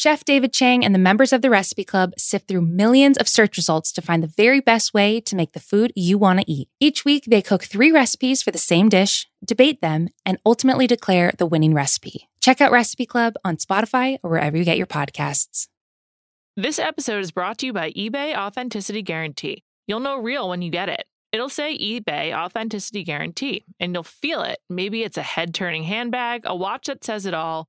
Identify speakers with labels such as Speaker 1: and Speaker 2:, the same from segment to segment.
Speaker 1: Chef David Chang and the members of the Recipe Club sift through millions of search results to find the very best way to make the food you want to eat. Each week, they cook three recipes for the same dish, debate them, and ultimately declare the winning recipe. Check out Recipe Club on Spotify or wherever you get your podcasts.
Speaker 2: This episode is brought to you by eBay Authenticity Guarantee. You'll know real when you get it. It'll say eBay Authenticity Guarantee, and you'll feel it. Maybe it's a head turning handbag, a watch that says it all,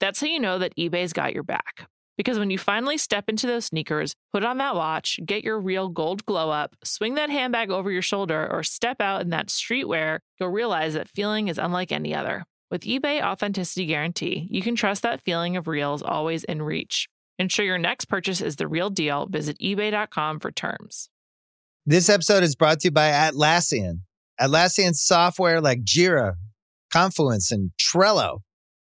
Speaker 2: That's how you know that eBay's got your back. Because when you finally step into those sneakers, put on that watch, get your real gold glow up, swing that handbag over your shoulder, or step out in that streetwear, you'll realize that feeling is unlike any other. With eBay Authenticity Guarantee, you can trust that feeling of real is always in reach. Ensure your next purchase is the real deal. Visit eBay.com for terms.
Speaker 3: This episode is brought to you by Atlassian. Atlassian software like Jira, Confluence, and Trello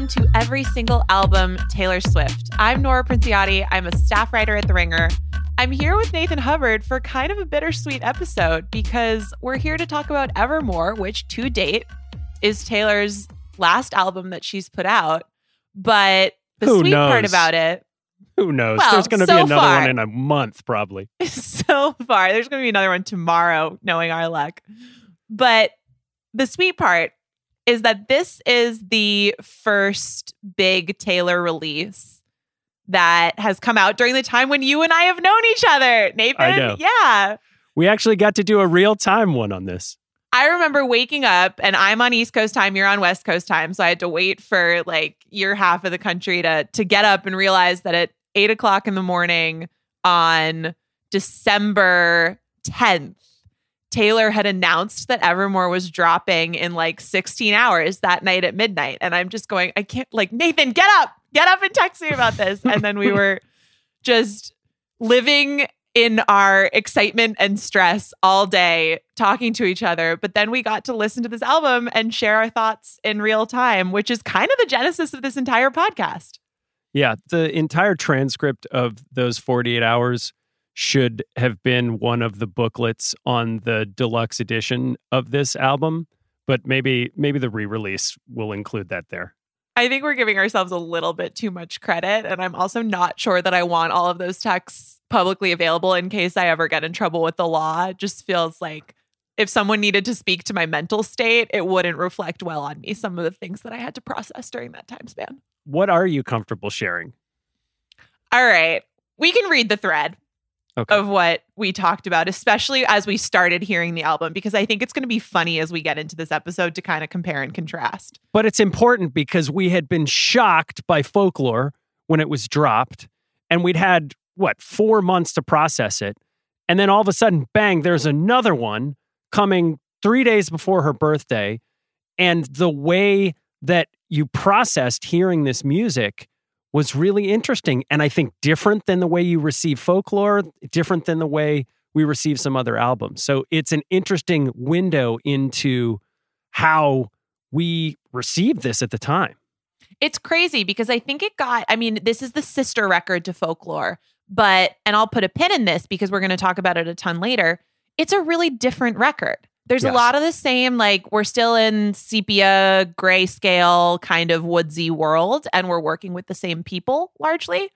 Speaker 4: Welcome to every single album Taylor Swift. I'm Nora Princiotti. I'm a staff writer at The Ringer. I'm here with Nathan Hubbard for kind of a bittersweet episode because we're here to talk about Evermore, which to date is Taylor's last album that she's put out. But the
Speaker 5: Who
Speaker 4: sweet part
Speaker 5: knows?
Speaker 4: about it,
Speaker 5: Who knows?
Speaker 4: Well,
Speaker 5: There's going to
Speaker 4: so
Speaker 5: be another
Speaker 4: far-
Speaker 5: one in a month, probably.
Speaker 4: so far. There's going to be another one tomorrow, knowing our luck. But the sweet part is that this is the first big Taylor release that has come out during the time when you and I have known each other. Nathan, yeah.
Speaker 5: We actually got to do a real time one on this.
Speaker 4: I remember waking up and I'm on East Coast time, you're on West Coast time. So I had to wait for like your half of the country to to get up and realize that at eight o'clock in the morning on December 10th, Taylor had announced that Evermore was dropping in like 16 hours that night at midnight. And I'm just going, I can't like Nathan, get up, get up and text me about this. And then we were just living in our excitement and stress all day talking to each other. But then we got to listen to this album and share our thoughts in real time, which is kind of the genesis of this entire podcast.
Speaker 5: Yeah, the entire transcript of those 48 hours should have been one of the booklets on the deluxe edition of this album, but maybe maybe the re-release will include that there.
Speaker 4: I think we're giving ourselves a little bit too much credit. And I'm also not sure that I want all of those texts publicly available in case I ever get in trouble with the law. It just feels like if someone needed to speak to my mental state, it wouldn't reflect well on me, some of the things that I had to process during that time span.
Speaker 5: What are you comfortable sharing?
Speaker 4: All right. We can read the thread
Speaker 5: Okay.
Speaker 4: of what we talked about, especially as we started hearing the album, because I think it's going to be funny as we get into this episode to kind of compare and contrast.
Speaker 5: But it's important because we had been shocked by folklore when it was dropped, and we'd had, what, four months to process it. And then all of a sudden, bang, there's another one coming three days before her birthday. And the way that you processed hearing this music was really interesting. And I think different than the way you receive folklore, different than the way we receive some other albums. So it's an interesting window into how we received this at the time.
Speaker 4: It's crazy because I think it got, I mean, this is the sister record to folklore, but, and I'll put a pin in this because we're going to talk about it a ton later. It's a really different record. There's a lot of the same, like we're still in sepia, grayscale kind of woodsy world, and we're working with the same people largely.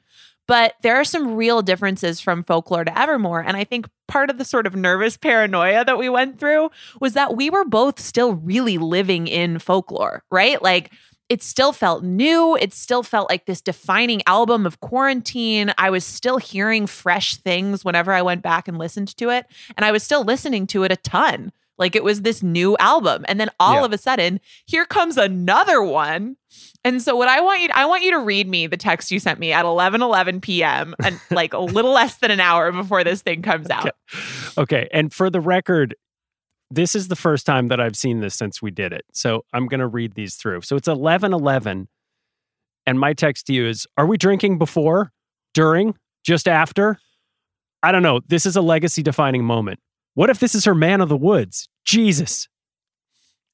Speaker 4: But there are some real differences from folklore to Evermore. And I think part of the sort of nervous paranoia that we went through was that we were both still really living in folklore, right? Like it still felt new. It still felt like this defining album of quarantine. I was still hearing fresh things whenever I went back and listened to it. And I was still listening to it a ton. Like it was this new album. And then all
Speaker 5: Yeah.
Speaker 4: of a sudden, here comes another one. And so what I want you I want you to read me the text you sent me at 11 11 p.m. and like a little less than an hour before this thing comes out.
Speaker 5: Okay. Okay. And for the record, this is the first time that I've seen this since we did it. So I'm going to read these through. So it's 11 11. And my text to you is Are we drinking before, during, just after? I don't know. This is a legacy defining moment. What if this is her man of the woods? Jesus.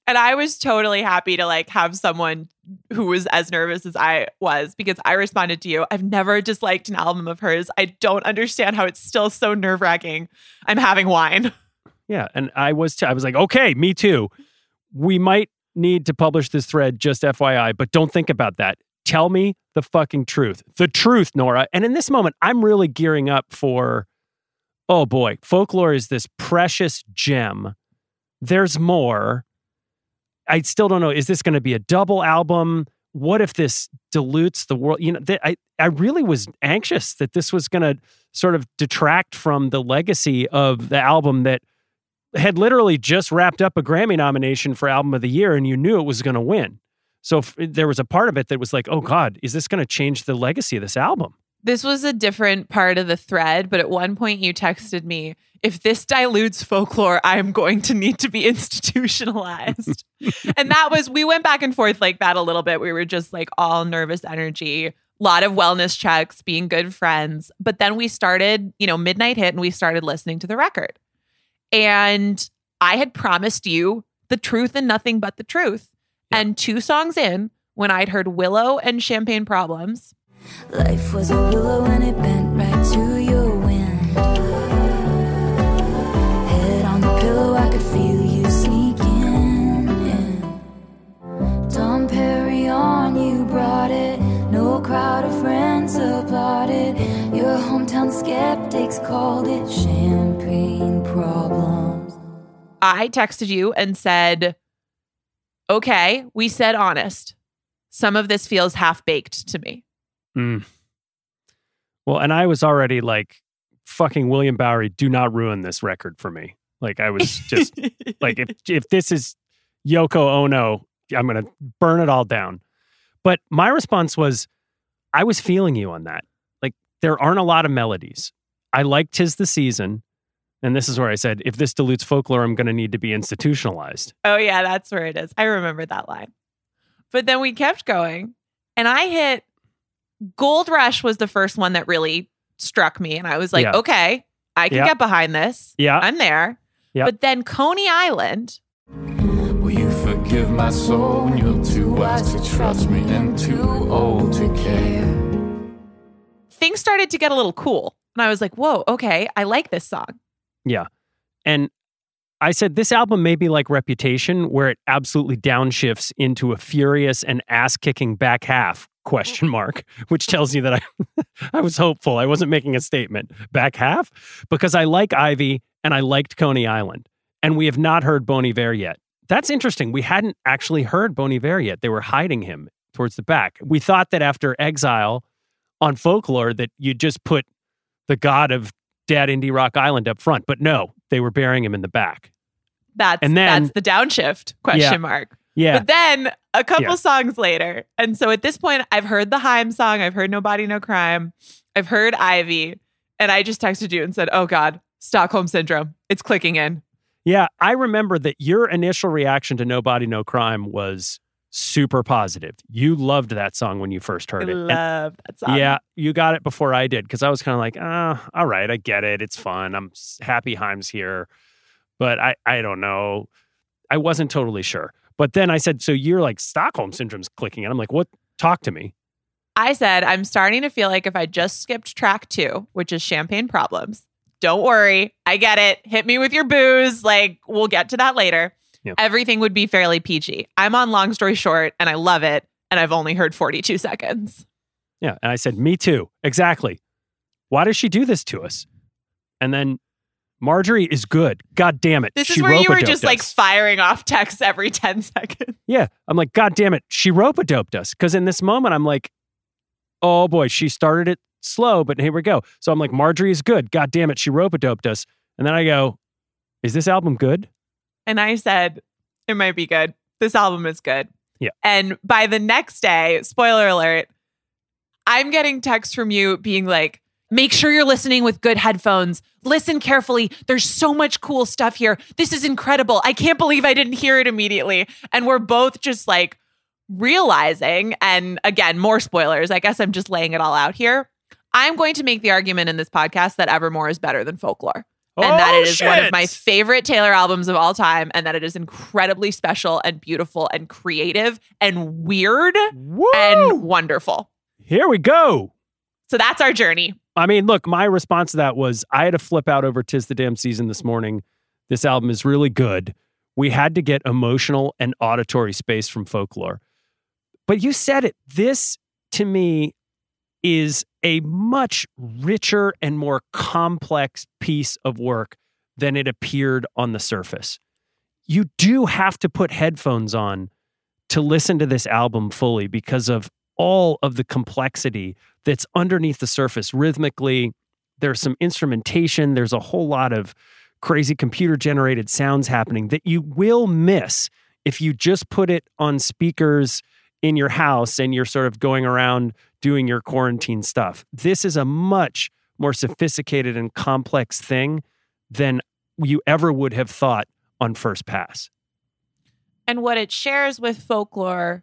Speaker 4: And I was totally happy to like have someone who was as nervous as I was because I responded to you. I've never disliked an album of hers. I don't understand how it's still so nerve wracking. I'm having wine.
Speaker 5: Yeah. And I was, t- I was like, okay, me too. We might need to publish this thread, just FYI, but don't think about that. Tell me the fucking truth. The truth, Nora. And in this moment, I'm really gearing up for, oh boy, folklore is this precious gem. There's more. I still don't know. Is this going to be a double album? What if this dilutes the world? You know, th- I, I really was anxious that this was going to sort of detract from the legacy of the album that had literally just wrapped up a Grammy nomination for Album of the Year, and you knew it was going to win. So if, there was a part of it that was like, oh God, is this going to change the legacy of this album?
Speaker 4: This was a different part of the thread, but at one point you texted me, if this dilutes folklore, I'm going to need to be institutionalized. and that was, we went back and forth like that a little bit. We were just like all nervous energy, a lot of wellness checks, being good friends. But then we started, you know, midnight hit and we started listening to the record. And I had promised you the truth and nothing but the truth. And two songs in, when I'd heard Willow and Champagne Problems,
Speaker 6: Life was a willow and it bent right to your wind. Head on the pillow, I could feel you sneaking in. Dom Perignon, you brought it. No crowd of friends applauded. Your hometown skeptics called it champagne problems.
Speaker 4: I texted you and said, okay, we said honest. Some of this feels half baked to me.
Speaker 5: Mm. Well, and I was already like, fucking William Bowery, do not ruin this record for me. Like I was just like, if if this is Yoko Ono, I'm gonna burn it all down. But my response was, I was feeling you on that. Like there aren't a lot of melodies. I liked Tis the Season. And this is where I said, if this dilutes folklore, I'm going to need to be institutionalized.
Speaker 4: oh, yeah, that's where it is. I remember that line. But then we kept going, and I hit Gold Rush was the first one that really struck me. And I was like,
Speaker 5: Yeah.
Speaker 4: okay, I can
Speaker 5: Yeah.
Speaker 4: get behind this.
Speaker 5: Yeah.
Speaker 4: I'm there.
Speaker 5: Yeah.
Speaker 4: But then Coney Island,
Speaker 7: Will you forgive my soul when you're too wise to trust me and too old to care?
Speaker 4: things started to get a little cool. And I was like, whoa, okay, I like this song.
Speaker 5: Yeah. And I said this album may be like Reputation, where it absolutely downshifts into a furious and ass-kicking back half question mark, which tells you that I I was hopeful. I wasn't making a statement. Back half? Because I like Ivy and I liked Coney Island. And we have not heard Bon Iver yet. That's interesting. We hadn't actually heard Bon Iver yet. They were hiding him towards the back. We thought that after Exile on Folklore that you'd just put the god of Dad Indie Rock Island up front, but no, they were burying him in the back.
Speaker 4: That's
Speaker 5: And then-
Speaker 4: that's the downshift question
Speaker 5: Yeah.
Speaker 4: mark.
Speaker 5: Yeah.
Speaker 4: But then a couple
Speaker 5: Yeah.
Speaker 4: songs later, and so at this point, I've heard the Haim song, I've heard Nobody No Crime, I've heard Ivy, and I just texted you and said, "Oh God, Stockholm syndrome, it's clicking in."
Speaker 5: Yeah, I remember that your initial reaction to Nobody No Crime was super positive. You loved that song when you first
Speaker 4: I
Speaker 5: heard it. And-
Speaker 4: love that song.
Speaker 5: yeah, you got it before I did because I was kind of like, ah, all right, I get it. It's fun. I'm happy Haim's here, but I, I don't know. I wasn't totally sure. But then I said, so you're like Stockholm syndrome's clicking, and I'm like, what? Talk to me.
Speaker 4: I said, I'm starting to feel like if I just skipped track two, which is Champagne Problems, don't worry. I get it. Hit me with your booze. Like, we'll get to that later.
Speaker 5: Yeah.
Speaker 4: Everything would be fairly PG. I'm on Long Story Short and I love it. And I've only heard 42 seconds.
Speaker 5: Yeah. And I said, Me too. Exactly. Why does she do this to us? And then Marjorie is good. God damn it.
Speaker 4: This
Speaker 5: she
Speaker 4: is where you were just like
Speaker 5: us.
Speaker 4: firing off texts every 10 seconds.
Speaker 5: Yeah. I'm like, God damn it. She rope doped us. Because in this moment, I'm like, oh boy, she started it slow, but here we go. So I'm like, Marjorie is good. God damn it. She rope doped us. And then I go, is this album good?
Speaker 4: And I said, it might be good. This album is good.
Speaker 5: Yeah.
Speaker 4: And by the next day, spoiler alert, I'm getting texts from you being like, make sure you're listening with good headphones. Listen carefully. There's so much cool stuff here. This is incredible. I can't believe I didn't hear it immediately. And we're both just like realizing, and again, more spoilers. I guess I'm just laying it all out here. I'm going to make the argument in this podcast that Evermore is better than Folklore and that
Speaker 5: Oh,
Speaker 4: it is one of my favorite Taylor albums of all time, and that it is incredibly special and beautiful and creative and weird
Speaker 5: Woo!
Speaker 4: and wonderful.
Speaker 5: here we go.
Speaker 4: So that's our journey.
Speaker 5: I mean, look, my response to that was I had to flip out over Tis the Damn Season this morning. This album is really good. We had to get emotional and auditory space from folklore. But you said it. This, to me, is a much richer and more complex piece of work than it appeared on the surface. You do have to put headphones on to listen to this album fully because of all of the complexity that's underneath the surface rhythmically. There's some instrumentation, there's a whole lot of crazy computer generated sounds happening that you will miss if you just put it on speakers in your house and you're sort of going around doing your quarantine stuff. This is a much more sophisticated and complex thing than you ever would have thought on first pass.
Speaker 4: And what it shares with folklore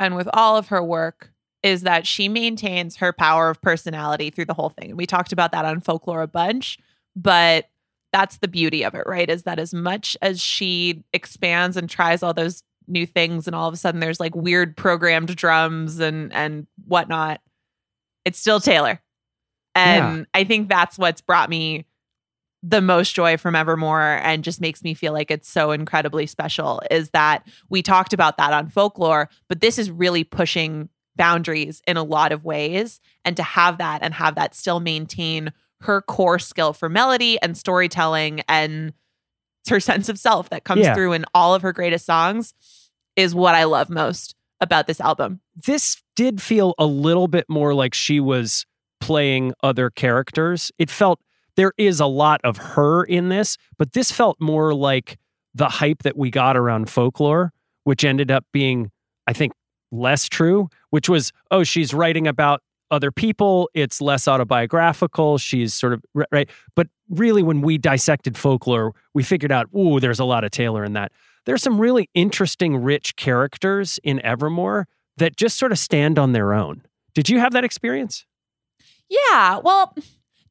Speaker 4: and with all of her work is that she maintains her power of personality through the whole thing. And we talked about that on folklore a bunch, but that's the beauty of it, right? Is that as much as she expands and tries all those new things, and all of a sudden there's like weird programmed drums and and whatnot, it's still Taylor. And I think that's what's brought me the most joy from Evermore and just makes me feel like it's so incredibly special is that we talked about that on folklore, but this is really pushing boundaries in a lot of ways. And to have that and have that still maintain her core skill for melody and storytelling and her sense of self that comes
Speaker 5: Yeah.
Speaker 4: through in all of her greatest songs is what I love most about this album.
Speaker 5: this did feel a little bit more like she was playing other characters. It felt there is a lot of her in this, but this felt more like the hype that we got around folklore, which ended up being, I think, less true, which was, oh, she's writing about other people. It's less autobiographical. She's sort of, right. But really, when we dissected folklore, we figured out, ooh, there's a lot of Taylor in that. There's some really interesting, rich characters in Evermore that just sort of stand on their own. Did you have that experience?
Speaker 4: Yeah, well,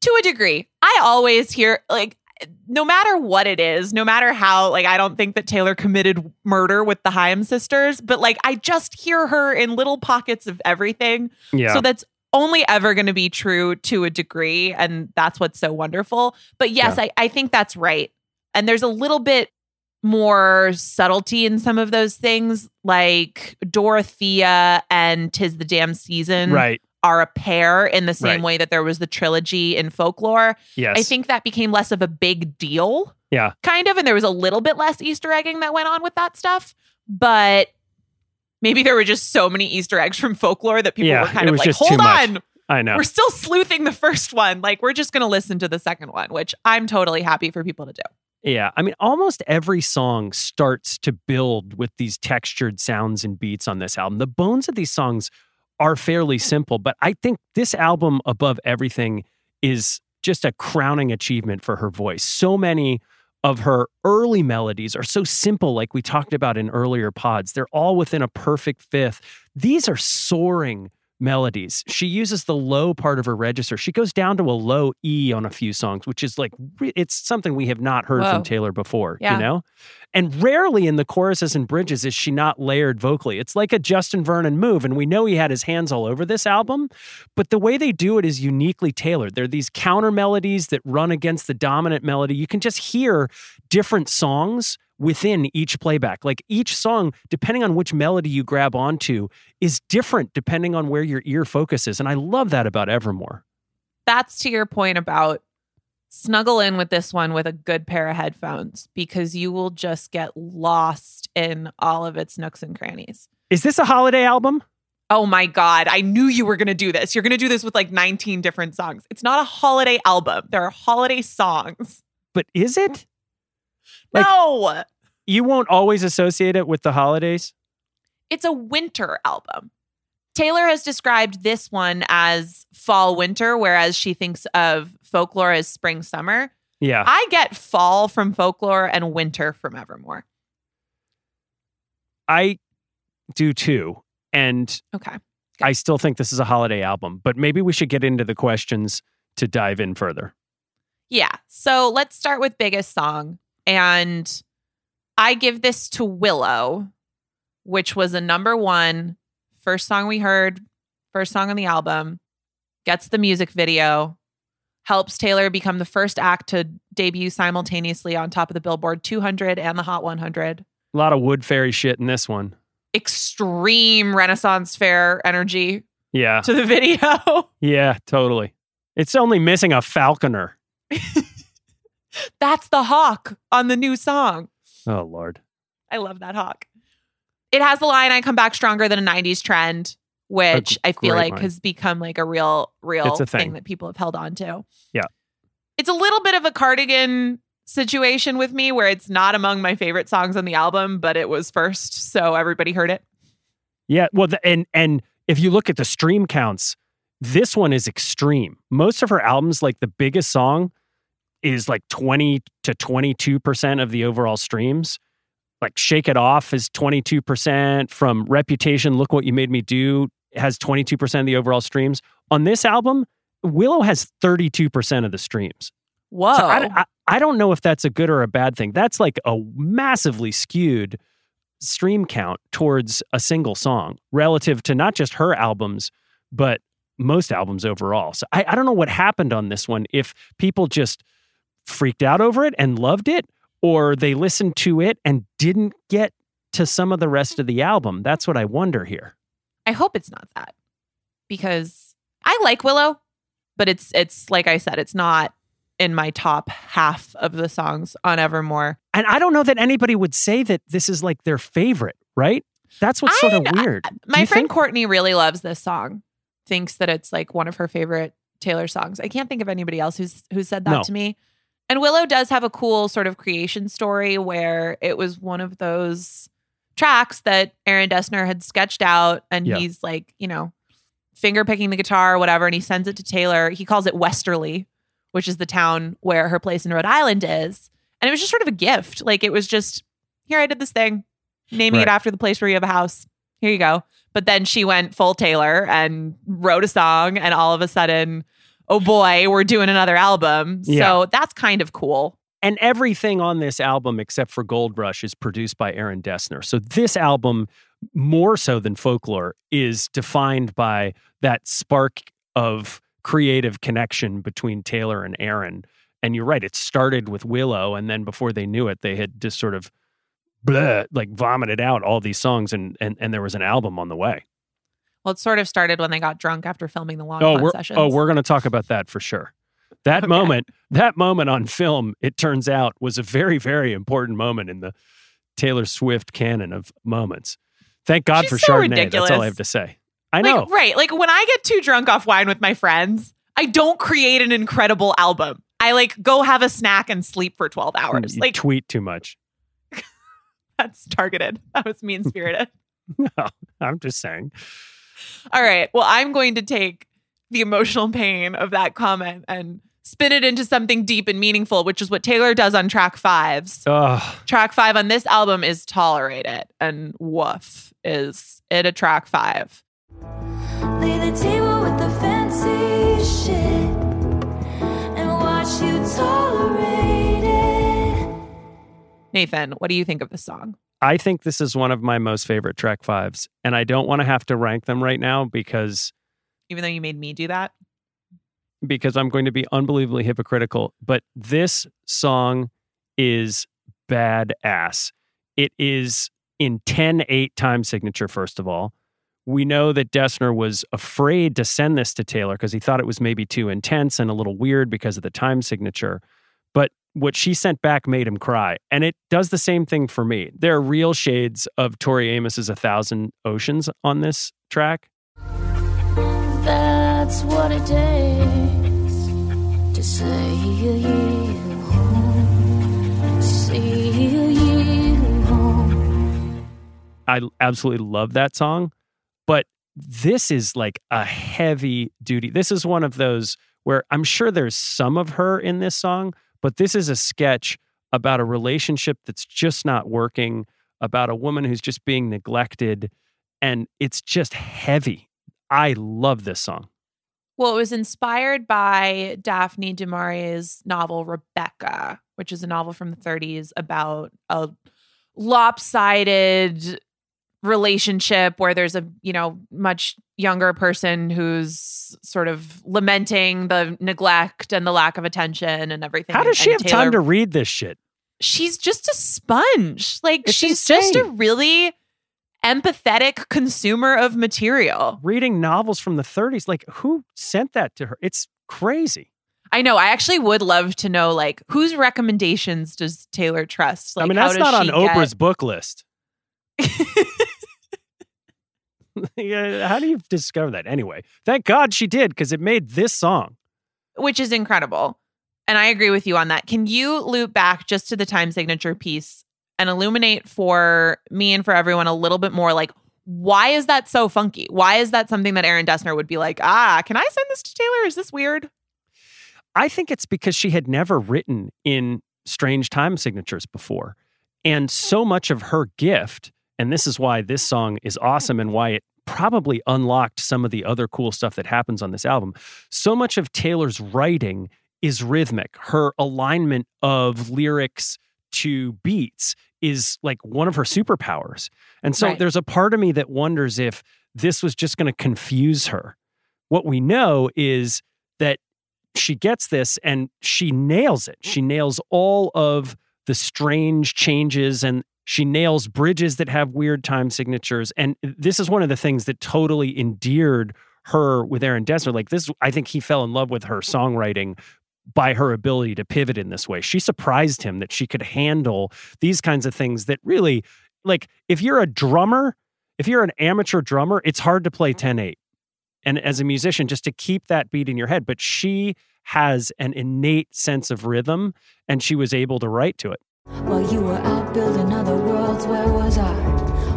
Speaker 4: to a degree. I always hear like no matter what it is, no matter how like I don't think that Taylor committed murder with the Haim sisters, but like I just hear her in little pockets of everything.
Speaker 5: Yeah.
Speaker 4: So that's only ever going to be true to a degree and that's what's so wonderful. But yes, I I think that's right. And there's a little bit more subtlety in some of those things like Dorothea and Tis the Damn Season
Speaker 5: right.
Speaker 4: Are a pair in the same
Speaker 5: Right.
Speaker 4: way that there was the trilogy in folklore.
Speaker 5: Yes.
Speaker 4: I think that became less of a big deal.
Speaker 5: Yeah.
Speaker 4: Kind of. And there was a little bit less Easter egging that went on with that stuff. But maybe there were just so many Easter eggs from folklore that people
Speaker 5: Yeah,
Speaker 4: were kind of like, hold
Speaker 5: much.
Speaker 4: on.
Speaker 5: I know.
Speaker 4: We're still sleuthing the first one. Like, we're just going to listen to the second one, which I'm totally happy for people to do.
Speaker 5: Yeah. I mean, almost every song starts to build with these textured sounds and beats on this album. The bones of these songs are fairly simple, but I think this album, above everything, is just a crowning achievement for her voice. So many of her early melodies are so simple, like we talked about in earlier pods. They're all within a perfect fifth. These are soaring melodies. She uses the low part of her register. She goes down to a low E on a few songs, which is like it's something we have not heard
Speaker 4: Whoa.
Speaker 5: from Taylor before,
Speaker 4: Yeah.
Speaker 5: you know? And rarely in the choruses and bridges is she not layered vocally. It's like a Justin Vernon move and we know he had his hands all over this album, but the way they do it is uniquely tailored. There are these counter melodies that run against the dominant melody. You can just hear different songs within each playback. Like each song, depending on which melody you grab onto, is different depending on where your ear focuses. And I love that about Evermore.
Speaker 4: That's to your point about snuggle in with this one with a good pair of headphones because you will just get lost in all of its nooks and crannies.
Speaker 5: Is this a holiday album?
Speaker 4: Oh my God. I knew you were going to do this. You're going to do this with like 19 different songs. It's not a holiday album, there are holiday songs.
Speaker 5: But is it? Like-
Speaker 4: no,
Speaker 5: You won't always associate it with the holidays?
Speaker 4: it's a winter album. Taylor has described this one as fall winter, whereas she thinks of folklore as spring summer.
Speaker 5: Yeah.
Speaker 4: I get fall from folklore and winter from Evermore.
Speaker 5: I do too. And
Speaker 4: Okay.
Speaker 5: I still think this is a holiday album, but maybe we should get into the questions to dive in further.
Speaker 4: Yeah. So let's start with biggest song. And I give this to Willow, which was a number one, first song we heard, first song on the album, gets the music video, helps Taylor become the first act to debut simultaneously on top of the Billboard 200 and the Hot 100.
Speaker 5: A lot of Wood Fairy shit in this one.
Speaker 4: Extreme Renaissance Fair energy
Speaker 5: Yeah.
Speaker 4: to the video.
Speaker 5: Yeah, totally. It's only missing a falconer.
Speaker 4: That's the hawk on the new song.
Speaker 5: Oh, Lord.
Speaker 4: I love that hawk. It has the line "I come back stronger than a '90s trend," which
Speaker 5: g-
Speaker 4: I feel like
Speaker 5: line.
Speaker 4: has become like a real, real
Speaker 5: a thing.
Speaker 4: thing that people have held on to.
Speaker 5: Yeah.
Speaker 4: it's a little bit of a cardigan situation with me, where it's not among my favorite songs on the album, but it was first, so everybody heard it.
Speaker 5: Yeah, well, the, and and if you look at the stream counts, this one is extreme. Most of her albums, like the biggest song, is like twenty to twenty two percent of the overall streams. Like "Shake It Off" is twenty two percent. From "Reputation," "Look What You Made Me Do" has twenty two percent of the overall streams. On this album, Willow has thirty two percent of the streams.
Speaker 4: Whoa!
Speaker 5: So I, I, I don't know if that's a good or a bad thing. That's like a massively skewed stream count towards a single song relative to not just her albums, but most albums overall. So I, I don't know what happened on this one. If people just freaked out over it and loved it, or they listened to it and didn't get to some of the rest of the album. That's what I wonder here.
Speaker 4: I hope it's not that because I like Willow, but it's it's like I said, it's not in my top half of the songs on Evermore.
Speaker 5: And I don't know that anybody would say that this is like their favorite, right? That's what's sort of weird. Do
Speaker 4: My friend
Speaker 5: think?
Speaker 4: Courtney really loves this song. Thinks that it's like one of her favorite Taylor songs. I can't think of anybody else who's who said that
Speaker 5: No.
Speaker 4: to me. And Willow does have a cool sort of creation story where it was one of those tracks that Aaron Dessner had sketched out and
Speaker 5: Yeah.
Speaker 4: he's like, you know, finger picking the guitar or whatever and he sends it to Taylor. He calls it Westerly, which is the town where her place in Rhode Island is. And it was just sort of a gift. Like it was just here I did this thing, naming it after the place where you have a house. Here you go. But then she went full Taylor and wrote a song, and all of a sudden, oh boy, we're doing another album.
Speaker 5: Yeah.
Speaker 4: So that's kind of cool.
Speaker 5: and everything on this album except for Gold Rush is produced by Aaron Dessner. So this album, more so than Folklore, is defined by that spark of creative connection between Taylor and Aaron. And you're right, it started with Willow, and then before they knew it, they had just sort of bleh, like vomited out all these songs, and and and there was an album on the way.
Speaker 4: Well, it sort of started when they got drunk after filming the long
Speaker 5: Oh, we're
Speaker 4: sessions.
Speaker 5: oh we're going to talk about that for sure. That
Speaker 4: Okay.
Speaker 5: moment, that moment on film, it turns out was a very very important moment in the Taylor Swift canon of moments. Thank God
Speaker 4: She's
Speaker 5: for
Speaker 4: so
Speaker 5: Chardonnay. That's all. I have to say. I
Speaker 4: Like,
Speaker 5: know.
Speaker 4: right. Like when I get too drunk off wine with my friends, I don't create an incredible album. I like go have a snack and sleep for 12 mm, hours.
Speaker 5: you
Speaker 4: Like
Speaker 5: tweet too much.
Speaker 4: that's targeted. That was mean spirited.
Speaker 5: No, I'm just saying.
Speaker 4: All right. Well, I'm going to take the emotional pain of that comment and spin it into something deep and meaningful, which is what Taylor does on track five.
Speaker 5: Oh,
Speaker 4: Track five on this album is Tolerate It, and woof is it a track five.
Speaker 6: Lay the table with the fancy shit and watch you tolerate it.
Speaker 4: Nathan, what do you think of this song?
Speaker 5: I think this is one of my most favorite track fives, and I don't want to have to rank them right now because
Speaker 4: Even though you made me do that.
Speaker 5: because I'm going to be unbelievably hypocritical, but this song is badass. It is in 10 8 time signature, first of all, We know that Dessner was afraid to send this to Taylor because he thought it was maybe too intense and a little weird because of the time signature. But what she sent back made him cry. And it does the same thing for me. There are real shades of Tori Amos's A Thousand Oceans on this track.
Speaker 6: That's what it takes to say you home. See you home.
Speaker 5: I absolutely love that song, but this is like a heavy duty. This is one of those where I'm sure there's some of her in this song, but this is a sketch about a relationship that's just not working, about a woman who's just being neglected, and it's just heavy. I love this song.
Speaker 4: Well, it was inspired by Daphne du Maurier's novel Rebecca, which is a novel from the 30s about a lopsided relationship where there's a, you know, much younger person who's sort of lamenting the neglect and the lack of attention and everything.
Speaker 5: How does she
Speaker 4: And
Speaker 5: have time to read this shit?
Speaker 4: She's just a sponge. Like
Speaker 5: It's
Speaker 4: she's just a really empathetic consumer of material.
Speaker 5: Reading novels from the 30s, like who sent that to her? It's crazy.
Speaker 4: I know. I actually would love to know, like, whose recommendations does Taylor trust? Like,
Speaker 5: I mean, that's not on
Speaker 4: get-
Speaker 5: Oprah's book list. how do you discover that? Anyway, thank God she did because it made this song.
Speaker 4: which is incredible. And I agree with you on that. Can you loop back just to the time signature piece and illuminate for me and for everyone a little bit more like why is that so funky? Why is that something that Aaron Dessner would be like, ah, can I send this to Taylor? Is this weird?
Speaker 5: I think it's because she had never written in strange time signatures before. And so much of her gift, and this is why this song is awesome and why it probably unlocked some of the other cool stuff that happens on this album. So much of Taylor's writing is rhythmic. Her alignment of lyrics to beats is like one of her superpowers. And so
Speaker 4: Right.
Speaker 5: there's a part of me that wonders if this was just going to confuse her. What we know is that she gets this and she nails it. She nails all of the strange changes and she nails bridges that have weird time signatures. And this is one of the things that totally endeared her with Aaron Dessner. Like this, I think he fell in love with her songwriting by her ability to pivot in this way. She surprised him that she could handle these kinds of things that really, like, if you're a drummer, if you're an amateur drummer, it's hard to play 10 8. And as a musician, just to keep that beat in your head. But she has an innate sense of rhythm and she was able to write to it.
Speaker 6: While you were out building other worlds, where was I?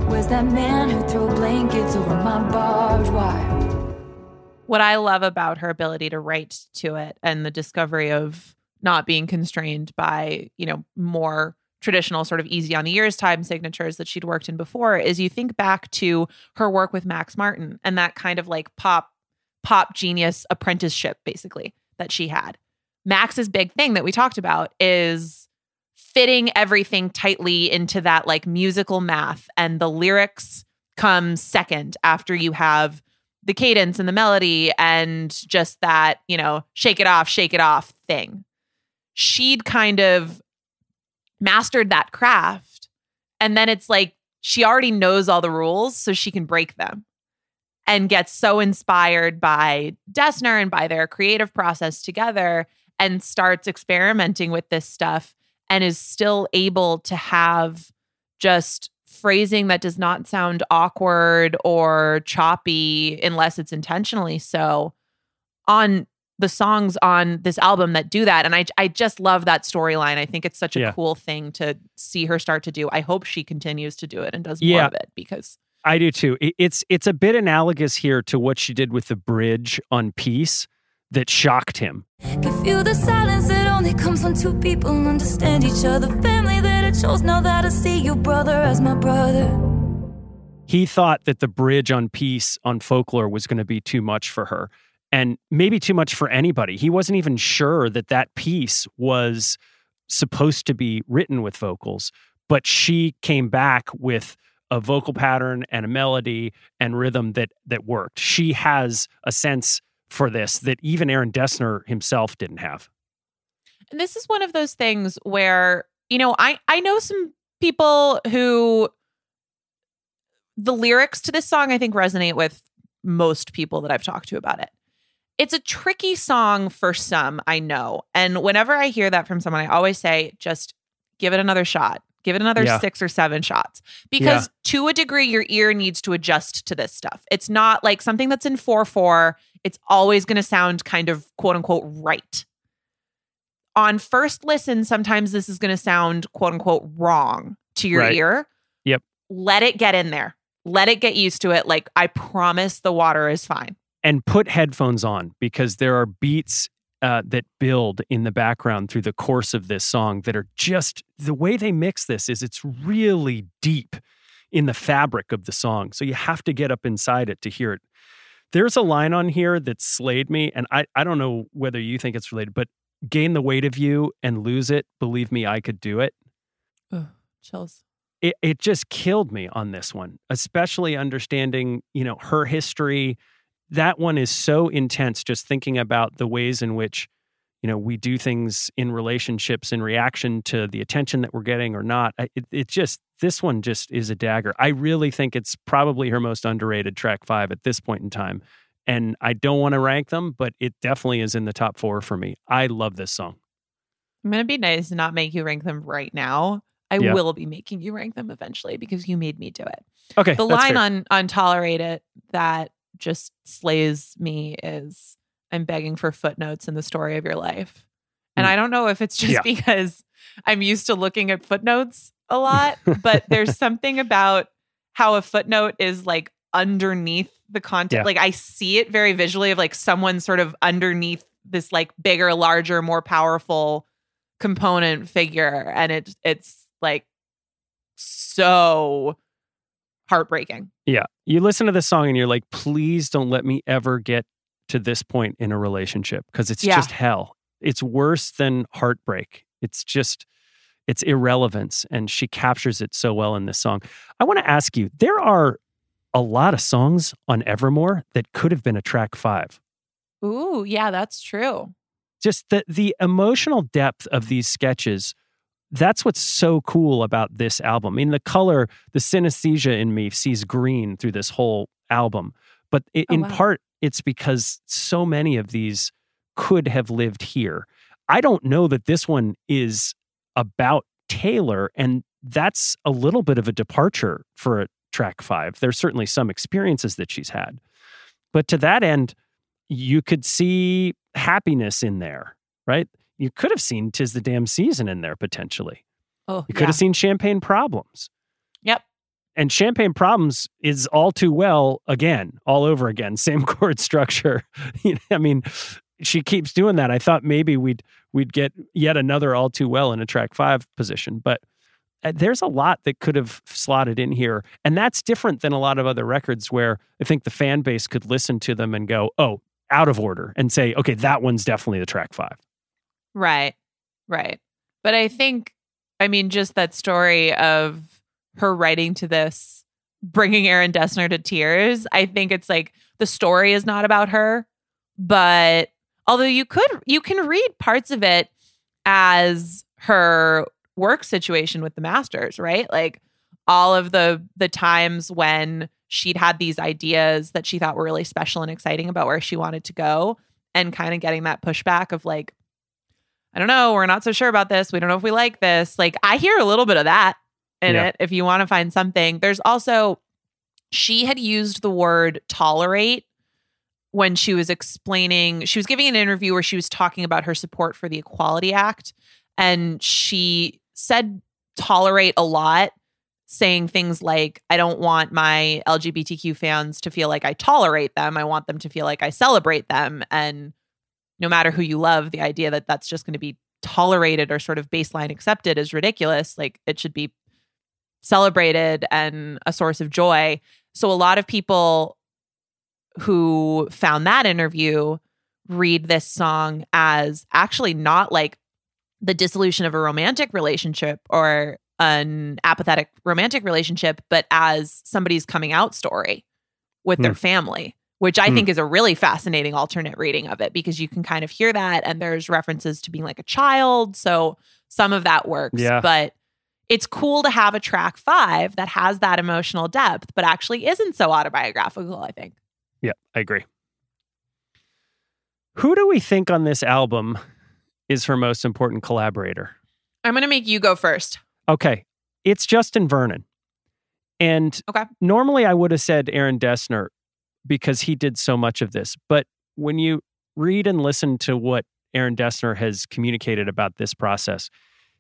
Speaker 6: Where's that man who threw blankets over my barbed wire?
Speaker 4: What I love about her ability to write to it and the discovery of not being constrained by, you know, more traditional sort of easy on the ears time signatures that she'd worked in before is you think back to her work with Max Martin and that kind of like pop pop genius apprenticeship basically that she had. Max's big thing that we talked about is fitting everything tightly into that like musical math and the lyrics come second after you have the cadence and the melody and just that, you know, shake it off, shake it off thing. She'd kind of mastered that craft. And then it's like she already knows all the rules, so she can break them and gets so inspired by Dessner and by their creative process together and starts experimenting with this stuff and is still able to have just phrasing that does not sound awkward or choppy unless it's intentionally so on the songs on this album that do that and I I just love that storyline. I think it's such a
Speaker 5: Yeah.
Speaker 4: cool thing to see her start to do. I hope she continues to do it and does more of it because
Speaker 5: I do too. It's it's a bit analogous here to what she did with the bridge on Peace that shocked him.
Speaker 6: Can feel the silence that only comes when two people understand each other. Family that I chose now that I see your brother as my brother.
Speaker 5: He thought that the bridge on Peace on Folklore was going to be too much for her and maybe too much for anybody. He wasn't even sure that that piece was supposed to be written with vocals, but she came back with a vocal pattern and a melody and rhythm that that worked. She has a sense for this that even Aaron Dessner himself didn't have.
Speaker 4: And this is one of those things where, you know, I I know some people who the lyrics to this song, I think, resonate with most people that I've talked to about it. It's a tricky song for some, I know. And whenever I hear that from someone, I always say, just give it another shot. Give it another
Speaker 5: Yeah.
Speaker 4: six or seven shots. Because to a degree, your ear needs to adjust to this stuff. It's not like something that's in 4 4, it's always going to sound kind of quote unquote right. On first listen, sometimes this is going to sound quote unquote wrong to your
Speaker 5: Right.
Speaker 4: ear.
Speaker 5: Yep.
Speaker 4: Let it get in there. Let it get used to it. Like, I promise the water is fine.
Speaker 5: and put headphones on because there are beats uh, that build in the background through the course of this song that are just the way they mix this is it's really deep in the fabric of the song. So you have to get up inside it to hear it. There's a line on here that slayed me, and I, I don't know whether you think it's related, but gain the weight of you and lose it. Believe me, I could do it.
Speaker 4: Chills.
Speaker 5: it, it just killed me on this one, especially understanding, you know, her history. That one is so intense, just thinking about the ways in which, you know, we do things in relationships in reaction to the attention that we're getting or not. It, it just, this one just is a dagger. I really think it's probably her most underrated track five at this point in time. And I don't want to rank them, but it definitely is in the top four for me. I love this song.
Speaker 4: I'm going to be nice and not make you rank them right now. I
Speaker 5: Yeah.
Speaker 4: will be making you rank them eventually because you made me do it.
Speaker 5: Okay.
Speaker 4: the line
Speaker 5: fair.
Speaker 4: on on tolerate it that just slays me is i'm begging for footnotes in the story of your life and
Speaker 5: Mm.
Speaker 4: i don't know if it's just
Speaker 5: Yeah.
Speaker 4: because i'm used to looking at footnotes a lot but there's something about how a footnote is like underneath the content
Speaker 5: Yeah.
Speaker 4: like i see it very visually of like someone sort of underneath this like bigger larger more powerful component figure and it it's like so heartbreaking
Speaker 5: Yeah. You listen to this song and you're like, please don't let me ever get to this point in a relationship because it's
Speaker 4: Yeah.
Speaker 5: just hell. It's worse than heartbreak. It's just, it's irrelevance. And she captures it so well in this song. I want to ask you there are a lot of songs on Evermore that could have been a track five.
Speaker 4: Ooh, yeah, that's true.
Speaker 5: Just the, the emotional depth of these sketches. That's what's so cool about this album. I mean, the color, the synesthesia in me sees green through this whole album. But i
Speaker 4: Oh,
Speaker 5: in
Speaker 4: wow.
Speaker 5: part, it's because so many of these could have lived here. I don't know that this one is about Taylor, and that's a little bit of a departure for a track five. There's certainly some experiences that she's had. But to that end, you could see happiness in there, right? You could have seen Tis the Damn Season in there potentially.
Speaker 4: Oh,
Speaker 5: You could have seen Champagne Problems.
Speaker 4: Yep.
Speaker 5: And Champagne Problems is all too well again, all over again, same chord structure. I mean, she keeps doing that. I thought maybe we'd we'd get yet another all too well in a track 5 position, but uh, there's a lot that could have slotted in here. And that's different than a lot of other records where I think the fan base could listen to them and go, "Oh, out of order," and say, "Okay, that one's definitely the track 5."
Speaker 4: Right. Right. But I think, I mean, just that story of her writing to this, bringing Aaron Dessner to tears, I think it's like the story is not about her, but although you could, you can read parts of it as her work situation with the masters, right? Like all of the the times when she'd had these ideas that she thought were really special and exciting about where she wanted to go and kind of getting that pushback of like I don't know, we're not so sure about this. We don't know if we like this. Like I hear a little bit of that in
Speaker 5: Yeah.
Speaker 4: it if you want to find something. There's also she had used the word tolerate when she was explaining she was giving an interview where she was talking about her support for the Equality Act and she said tolerate a lot saying things like I don't want my LGBTQ fans to feel like I tolerate them. I want them to feel like I celebrate them and no matter who you love, the idea that that's just going to be tolerated or sort of baseline accepted is ridiculous. Like it should be celebrated and a source of joy. So a lot of people who found that interview read this song as actually not like the dissolution of a romantic relationship or an apathetic romantic relationship, but as somebody's coming out story with their family, which I
Speaker 5: Hmm.
Speaker 4: think is a really fascinating alternate reading of it because you can kind of hear that and there's references to being like a child. So some of that works.
Speaker 5: Yeah.
Speaker 4: But it's cool to have a track five that has that emotional depth, but actually isn't so autobiographical, I think.
Speaker 5: Yeah, I agree. Who do we think on this album is her most important collaborator?
Speaker 4: I'm going to make you go first.
Speaker 5: Okay, it's Justin Vernon. And
Speaker 4: Okay.
Speaker 5: normally I would have said Aaron Dessner because he did so much of this. But when you read and listen to what Aaron Dessner has communicated about this process,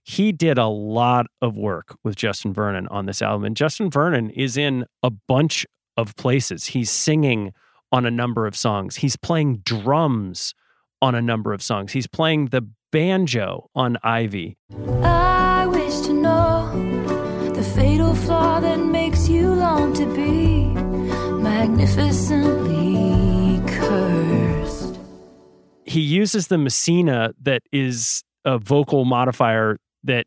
Speaker 5: he did a lot of work with Justin Vernon on this album. And Justin Vernon is in a bunch of places. He's singing on a number of songs, he's playing drums on a number of songs, he's playing the banjo on Ivy.
Speaker 6: I wish to know the fatal flaw that makes you long to be magnificently cursed.
Speaker 5: he uses the Messina that is a vocal modifier that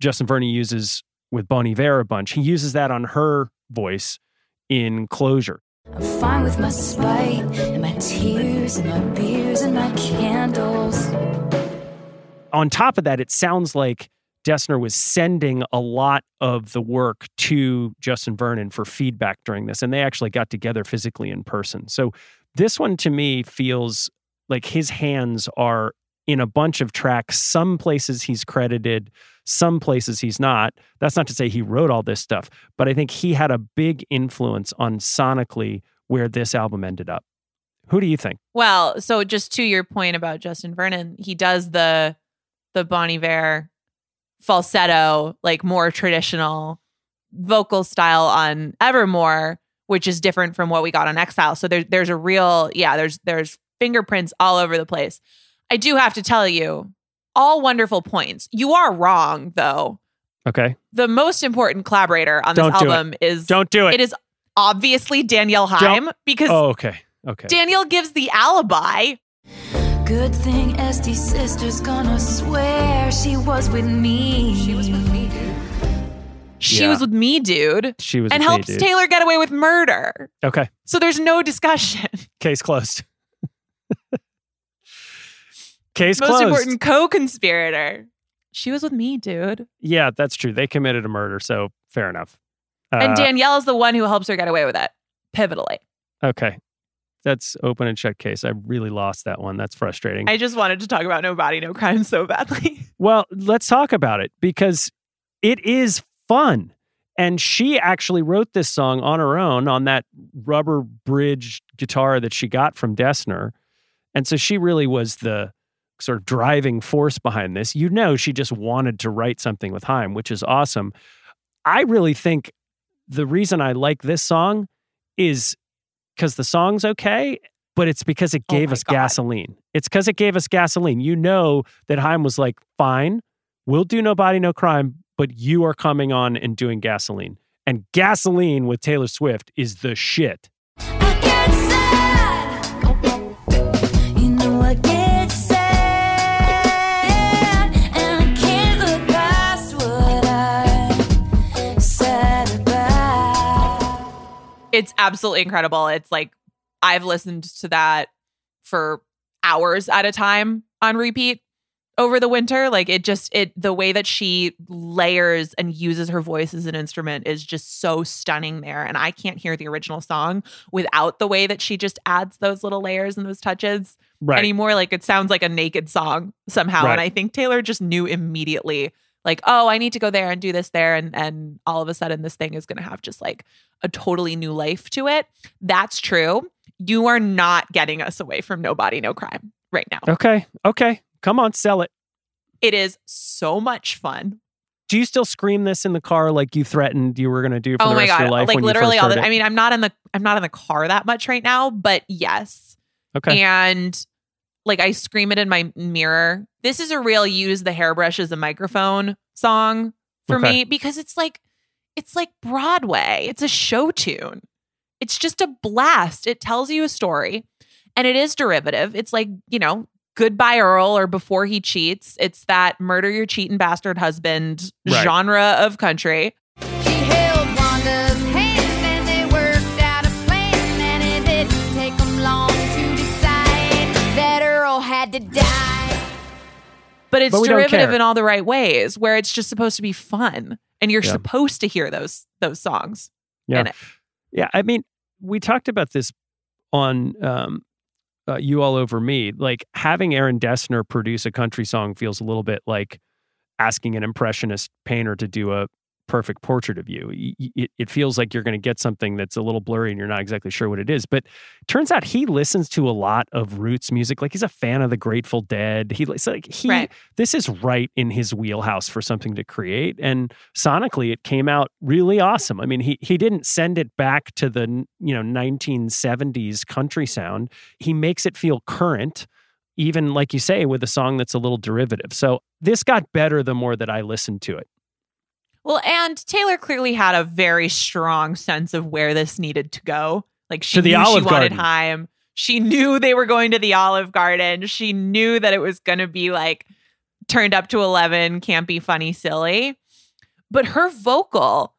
Speaker 5: Justin Vernon uses with Bon Iver a bunch. He uses that on her voice in Closure.
Speaker 6: I'm fine with my spite and my tears and my beers and my candles.
Speaker 5: On top of that, it sounds like Dessner was sending a lot of the work to Justin Vernon for feedback during this, and they actually got together physically in person. So this one to me feels like his hands are in a bunch of tracks. Some places he's credited, some places he's not. That's not to say he wrote all this stuff, but I think he had a big influence on sonically where this album ended up. Who do you think?
Speaker 4: Well, so just to your point about Justin Vernon, he does the the Bon Iver falsetto, like more traditional vocal style on Evermore, which is different from what we got on Exile. So there's there's a real yeah, there's there's fingerprints all over the place. I do have to tell you, all wonderful points. You are wrong though.
Speaker 5: Okay.
Speaker 4: The most important collaborator on this
Speaker 5: Don't do it.
Speaker 4: album is
Speaker 5: Don't do it.
Speaker 4: it is obviously Danielle Haim because
Speaker 5: oh, okay. Okay.
Speaker 4: Danielle gives the alibi.
Speaker 6: Good thing SD sister's gonna swear she was with me. She was with me, dude.
Speaker 4: She
Speaker 5: Yeah.
Speaker 4: was with me, dude,
Speaker 5: she was
Speaker 4: and
Speaker 5: with me,
Speaker 4: helps
Speaker 5: dude.
Speaker 4: Taylor get away with murder.
Speaker 5: Okay.
Speaker 4: So there's no discussion.
Speaker 5: Case closed. Case
Speaker 4: Most
Speaker 5: closed.
Speaker 4: important co-conspirator. She was with me, dude.
Speaker 5: Yeah, that's true. They committed a murder, so fair enough.
Speaker 4: and
Speaker 5: Uh,
Speaker 4: Danielle is the one who helps her get away with it. Pivotally.
Speaker 5: Okay. That's open and shut case. I really lost that one. That's frustrating.
Speaker 4: I just wanted to talk about no body, no crime so badly.
Speaker 5: well, let's talk about it because it is fun. And she actually wrote this song on her own on that rubber bridge guitar that she got from Dessner. And so she really was the sort of driving force behind this. You know, she just wanted to write something with Haim, which is awesome. I really think the reason I like this song is because the song's okay, but it's because it
Speaker 4: Oh
Speaker 5: gave
Speaker 4: my
Speaker 5: us
Speaker 4: God.
Speaker 5: gasoline. It's because it gave us gasoline. You know that Haim was like, fine, we'll do no body, no crime, but you are coming on and doing gasoline. And gasoline with Taylor Swift is the shit.
Speaker 4: It's absolutely incredible. It's like I've listened to that for hours at a time on repeat over the winter. Like it just it the way that she layers and uses her voice as an instrument is just so stunning there. And I can't hear the original song without the way that she just adds those little layers and those touches
Speaker 5: Right.
Speaker 4: anymore. Like it sounds like a naked song somehow.
Speaker 5: Right.
Speaker 4: And I think Taylor just knew immediately, like, oh, I need to go there and do this there. And and all of a sudden this thing is gonna have just like a totally new life to it. That's true. You are not getting us away from nobody, no crime right now.
Speaker 5: Okay. Okay. Come on, sell it.
Speaker 4: It is so much fun.
Speaker 5: Do you still scream this in the car like you threatened you were going to do for
Speaker 4: oh
Speaker 5: the
Speaker 4: my
Speaker 5: rest of
Speaker 4: god.
Speaker 5: your life?
Speaker 4: Like
Speaker 5: when you
Speaker 4: literally all the? I mean, I'm not in the I'm not in the car that much right now, but yes.
Speaker 5: okay.
Speaker 4: And like I scream it in my mirror. This is a real use the hairbrush as a microphone song for
Speaker 5: Okay.
Speaker 4: me because it's like it's like Broadway. It's a show tune. It's just a blast. It tells you a story and it is derivative. It's like, you know, Goodbye Earl or Before He Cheats. It's that murder your cheating bastard husband
Speaker 5: Right.
Speaker 4: genre of country. But it's
Speaker 5: But
Speaker 4: derivative in all the right ways where it's just supposed to be fun and you're
Speaker 5: Yeah.
Speaker 4: supposed to hear those those songs.
Speaker 5: Yeah. Yeah, I mean, we talked about this on um, uh, "You All Over Me." Like having Aaron Dessner produce a country song feels a little bit like asking an impressionist painter to do a perfect portrait of you. It, it feels like you're going to get something that's a little blurry and you're not exactly sure what it is. But turns out he listens to a lot of roots music. Like he's a fan of the Grateful Dead. He it's like he
Speaker 4: Right.
Speaker 5: this is right in his wheelhouse for something to create and sonically it came out really awesome i mean he he didn't send it back to the you know 1970s country sound he makes it feel current even like you say with a song that's a little derivative so this got better the more that i listened to it
Speaker 4: Well, and Taylor clearly had a very strong sense of where this needed to go. Like she
Speaker 5: To the
Speaker 4: knew
Speaker 5: Olive
Speaker 4: she wanted
Speaker 5: Garden.
Speaker 4: Haim. She knew they were going to the Olive Garden. She knew that it was going to be like turned up to 11, can't be funny, silly. But her vocal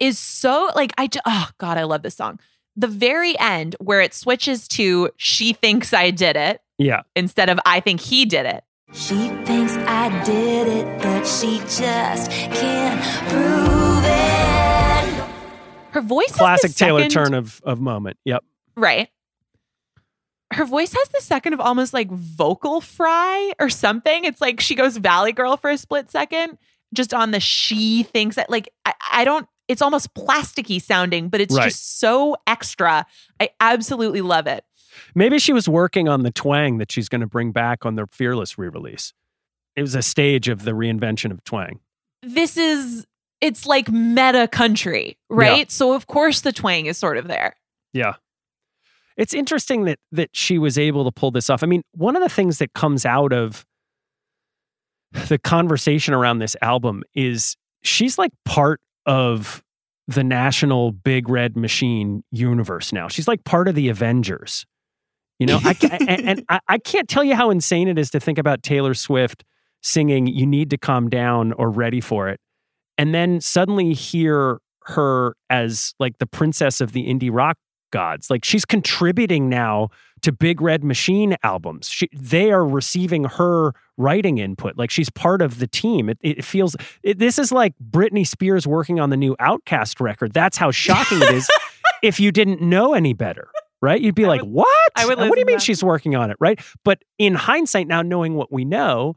Speaker 4: is so like I ju- oh god, I love this song. The very end where it switches to she thinks I did it
Speaker 5: yeah
Speaker 4: instead of I think he did it.
Speaker 6: She thinks I did it, but she just can't prove it.
Speaker 4: Her voice has
Speaker 5: classic
Speaker 4: the
Speaker 5: taylor
Speaker 4: second-
Speaker 5: turn of of moment yep
Speaker 4: Right. Her voice has the second of almost like vocal fry or something. It's like she goes Valley Girl for a split second, just on the she thinks that like I, I don't it's almost plasticky sounding, but it's
Speaker 5: Right.
Speaker 4: just so extra. I absolutely love it.
Speaker 5: Maybe she was working on the twang that she's going to bring back on the fearless re-release it was a stage of the reinvention of twang
Speaker 4: This is it's like meta country, right? So of course the twang is sort of there.
Speaker 5: Yeah. It's interesting that that she was able to pull this off. I mean, one of the things that comes out of the conversation around this album is she's like part of the national big red machine universe now. She's like part of the Avengers. You know, I and, and I, I can't tell you how insane it is to think about Taylor Swift singing "You Need to Calm Down" or "Ready for It," and then suddenly hear her as like the princess of the indie rock gods. Like she's contributing now to Big Red Machine albums. She, they are receiving her writing input. Like she's part of the team. It, it feels it, this is like Britney Spears working on the new Outcast record. That's how shocking it is. If you didn't know any better, right? You'd be
Speaker 4: I
Speaker 5: like,
Speaker 4: would-
Speaker 5: "What? What do you mean
Speaker 4: that.
Speaker 5: she's working on it?" Right? But in hindsight, now knowing what we know,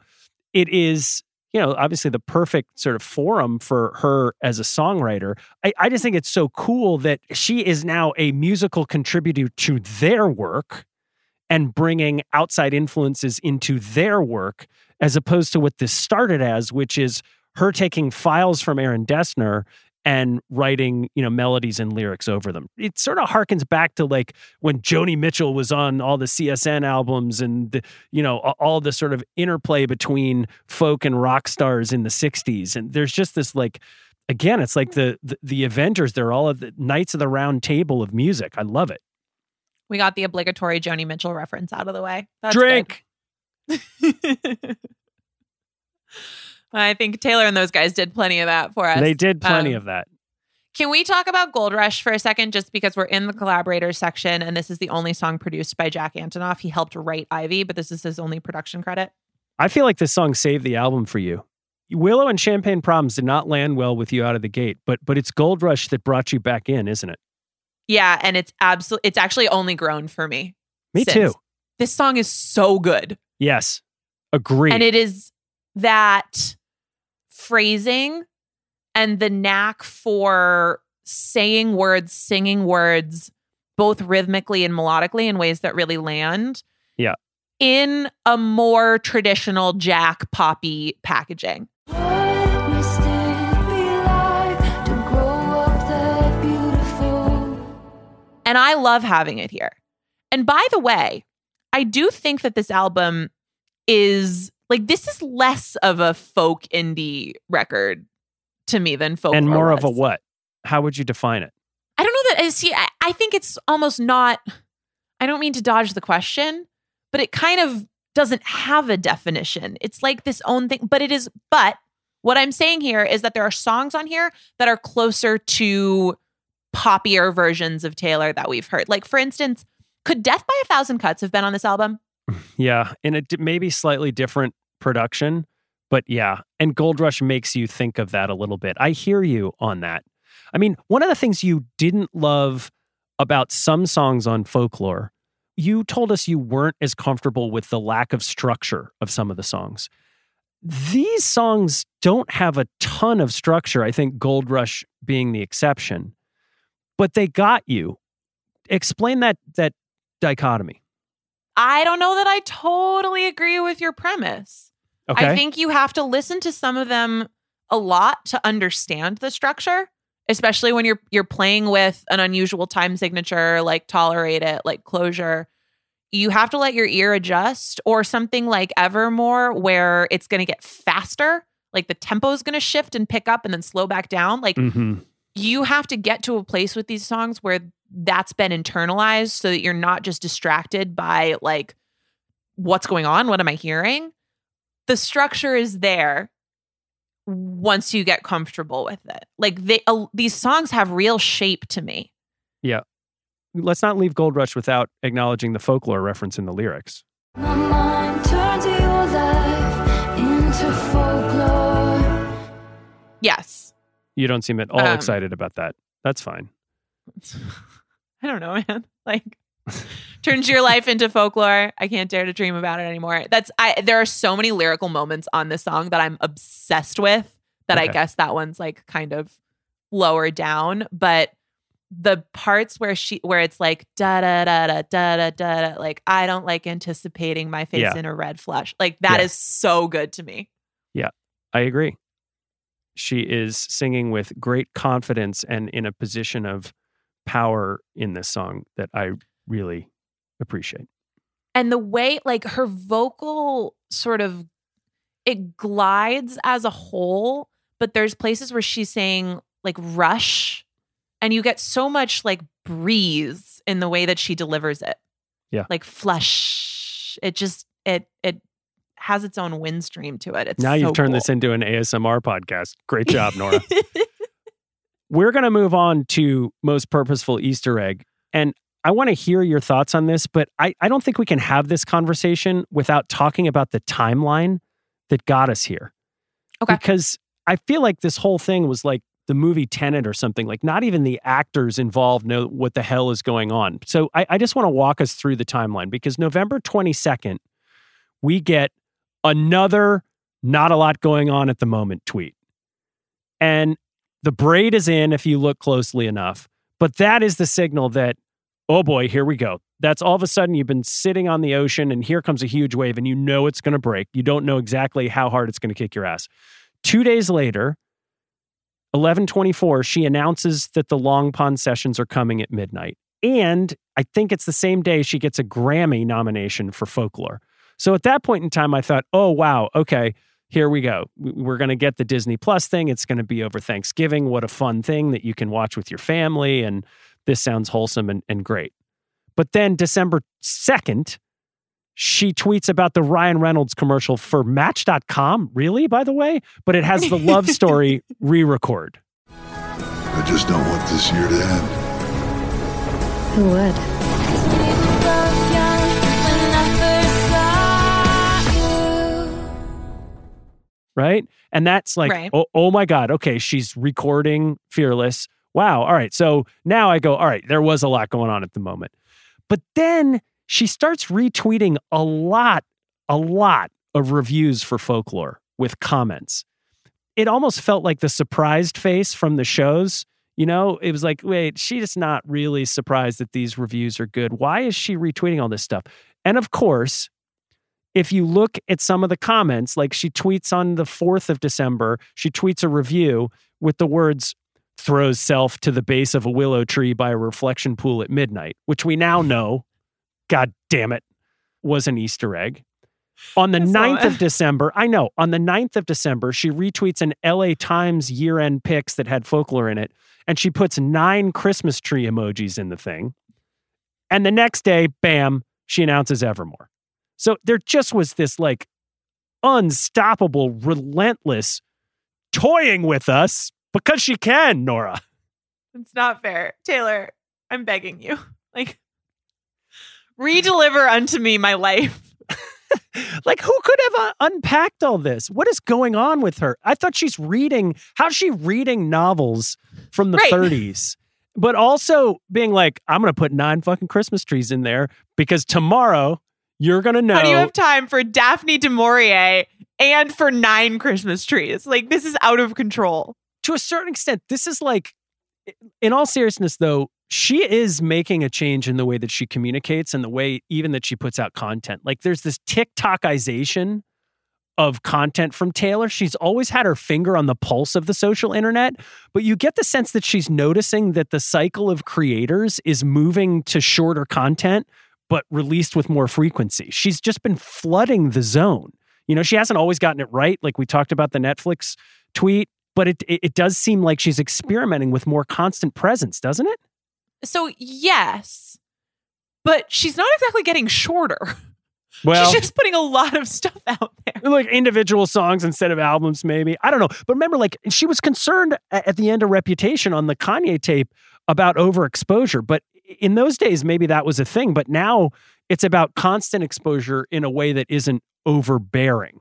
Speaker 5: it is you know, obviously the perfect sort of forum for her as a songwriter. I, I just think it's so cool that she is now a musical contributor to their work and bringing outside influences into their work, as opposed to what this started as, which is her taking files from Aaron Dessner and writing, you know, melodies and lyrics over them. It sort of harkens back to like when Joni Mitchell was on all the CSN albums and the, you know, all the sort of interplay between folk and rock stars in the 60s. And there's just this like again, it's like the the, the Avengers, they're all of the Knights of the Round Table of music. I love it.
Speaker 4: We got the obligatory Joni Mitchell reference out of the way. That's
Speaker 5: Drink.
Speaker 4: I think Taylor and those guys did plenty of that for us.
Speaker 5: They did plenty
Speaker 4: Um,
Speaker 5: of that.
Speaker 4: Can we talk about Gold Rush for a second, just because we're in the collaborators section and this is the only song produced by Jack Antonoff? He helped write Ivy, but this is his only production credit.
Speaker 5: I feel like this song saved the album for you. Willow and Champagne Problems did not land well with you out of the gate, but but it's Gold Rush that brought you back in, isn't it?
Speaker 4: Yeah, and it's absolutely it's actually only grown for me.
Speaker 5: Me
Speaker 4: since.
Speaker 5: too.
Speaker 4: This song is so good.
Speaker 5: Yes. Agree.
Speaker 4: And it is that phrasing and the knack for saying words, singing words, both rhythmically and melodically in ways that really land.
Speaker 5: Yeah.
Speaker 4: In a more traditional Jack poppy packaging.
Speaker 6: What must it be like to grow up that beautiful?
Speaker 4: And I love having it here. And by the way, I do think that this album is like this is less of a folk indie record to me than folk
Speaker 5: and more of a what? How would you define it?
Speaker 4: I don't know that. I See, I, I think it's almost not. I don't mean to dodge the question, but it kind of doesn't have a definition. It's like this own thing, but it is. But what I'm saying here is that there are songs on here that are closer to poppier versions of Taylor that we've heard. Like, for instance, could Death by a Thousand Cuts have been on this album?
Speaker 5: Yeah, in a d- maybe slightly different production, But yeah, and Gold Rush makes you think of that a little bit. I hear you on that. I mean, one of the things you didn't love about some songs on folklore, you told us you weren't as comfortable with the lack of structure of some of the songs. These songs don't have a ton of structure. I think Gold Rush being the exception, but they got you. Explain that that dichotomy.
Speaker 4: I don't know that I totally agree with your premise.
Speaker 5: Okay.
Speaker 4: I think you have to listen to some of them a lot to understand the structure, especially when you're you're playing with an unusual time signature like tolerate it, like closure. You have to let your ear adjust or something like Evermore where it's going to get faster, like the tempo is going to shift and pick up and then slow back down. Like
Speaker 5: hmm
Speaker 4: you have to get to a place with these songs where that's been internalized so that you're not just distracted by like what's going on what am i hearing the structure is there once you get comfortable with it like they uh, these songs have real shape to me Yeah.
Speaker 5: Let's not leave Gold Rush without acknowledging the folklore reference in the lyrics.
Speaker 6: My mind turns your life into folklore.
Speaker 4: yes
Speaker 5: You don't seem at all
Speaker 4: Um,
Speaker 5: excited about that. That's fine.
Speaker 4: i don't know man like turns your life into folklore. I can't dare to dream about it anymore. That's I there are so many lyrical moments on this song that I'm obsessed with that
Speaker 5: okay.
Speaker 4: I guess that one's like kind of lower down, but the parts where she where it's like da da da da da da da like I don't like anticipating my face
Speaker 5: yeah.
Speaker 4: in a red flush. Like that
Speaker 5: yeah.
Speaker 4: is so good to me. Yeah.
Speaker 5: I agree. She is singing with great confidence and in a position of power in this song that I really appreciate.
Speaker 4: and the way like her vocal sort of it glides as a whole but there's places where she's saying like rush and you get so much like breeze in the way that she delivers it
Speaker 5: Yeah.
Speaker 4: like flush it just it it has its own wind stream to it it's
Speaker 5: now you've turned
Speaker 4: cool.
Speaker 5: this into an ASMR podcast. Great job, Nora. We're going to move on to most purposeful Easter egg. And I want to hear your thoughts on this, but I, I don't think we can have this conversation without talking about the timeline that got us here.
Speaker 4: Okay.
Speaker 5: Because I feel like this whole thing was like the movie Tenet or something. Like, not even the actors involved know what the hell is going on. So I, I just want to walk us through the timeline because November 22nd, we get another not a lot going on at the moment tweet. And the braid is in if you look closely enough. But that is the signal that, oh boy, here we go. That's all of a sudden you've been sitting on the ocean and here comes a huge wave and you know it's going to break. You don't know exactly how hard it's going to kick your ass. Two days later, 1124, she announces that the Long Pond sessions are coming at midnight. And I think it's the same day she gets a Grammy nomination for folklore. So at that point in time, I thought, oh, wow, okay, here we go. We- We're going to get the Disney Plus thing. It's going to be over Thanksgiving. What a fun thing that you can watch with your family. And this sounds wholesome and, and great. But then December 2nd, she tweets about the Ryan Reynolds commercial for Match.com. Really, by the way? But it has the love story re record.
Speaker 8: I just don't want this year to end.
Speaker 6: Who would?
Speaker 5: right? And that's like,
Speaker 4: Right.
Speaker 5: oh, oh my God, okay, she's recording Fearless. Wow. All right. So now I go, all right, there was a lot going on at the moment. But then she starts retweeting a lot, a lot of reviews for folklore with comments. It almost felt like the surprised face from the shows. You know, it was like, wait, she's not really surprised that these reviews are good. Why is she retweeting all this stuff? And of course, if you look at some of the comments, like she tweets on the 4th of December, she tweets a review with the words, throws self to the base of a willow tree by a reflection pool at midnight, which we now know, God damn it, was an Easter egg. On the
Speaker 4: I
Speaker 5: 9th of. December, I know, on the 9th of December, she retweets an LA Times year end pics that had folklore in it, and she puts nine Christmas tree emojis in the thing. And the next day, bam, she announces Evermore. So there just was this like unstoppable, relentless toying with us because she can, Nora.
Speaker 4: It's not fair. Taylor, I'm begging you. Like, redeliver unto me my life.
Speaker 5: like who could have uh, unpacked all this? What is going on with her? I thought she's reading. How's she reading novels from the
Speaker 4: Right.
Speaker 5: 30s? But also being like, I'm gonna put nine fucking Christmas trees in there because tomorrow you're gonna know.
Speaker 4: How do you have time for Daphne du Maurier and for nine Christmas trees? Like this is out of control.
Speaker 5: To a certain extent, this is like, in all seriousness, though, she is making a change in the way that she communicates and the way even that she puts out content. Like, there's this TikTokization of content from Taylor. She's always had her finger on the pulse of the social internet, but you get the sense that she's noticing that the cycle of creators is moving to shorter content, but released with more frequency. She's just been flooding the zone. You know, she hasn't always gotten it right. Like we talked about the Netflix tweet but it, it it does seem like she's experimenting with more constant presence, doesn't it?
Speaker 4: So yes, but she's not exactly getting shorter.
Speaker 5: Well,
Speaker 4: she's just putting a lot of stuff out there.
Speaker 5: like individual songs instead of albums, maybe. I don't know. But remember, like she was concerned at the end of Reputation on the Kanye tape about overexposure. But in those days, maybe that was a thing. But now it's about constant exposure in a way that isn't overbearing.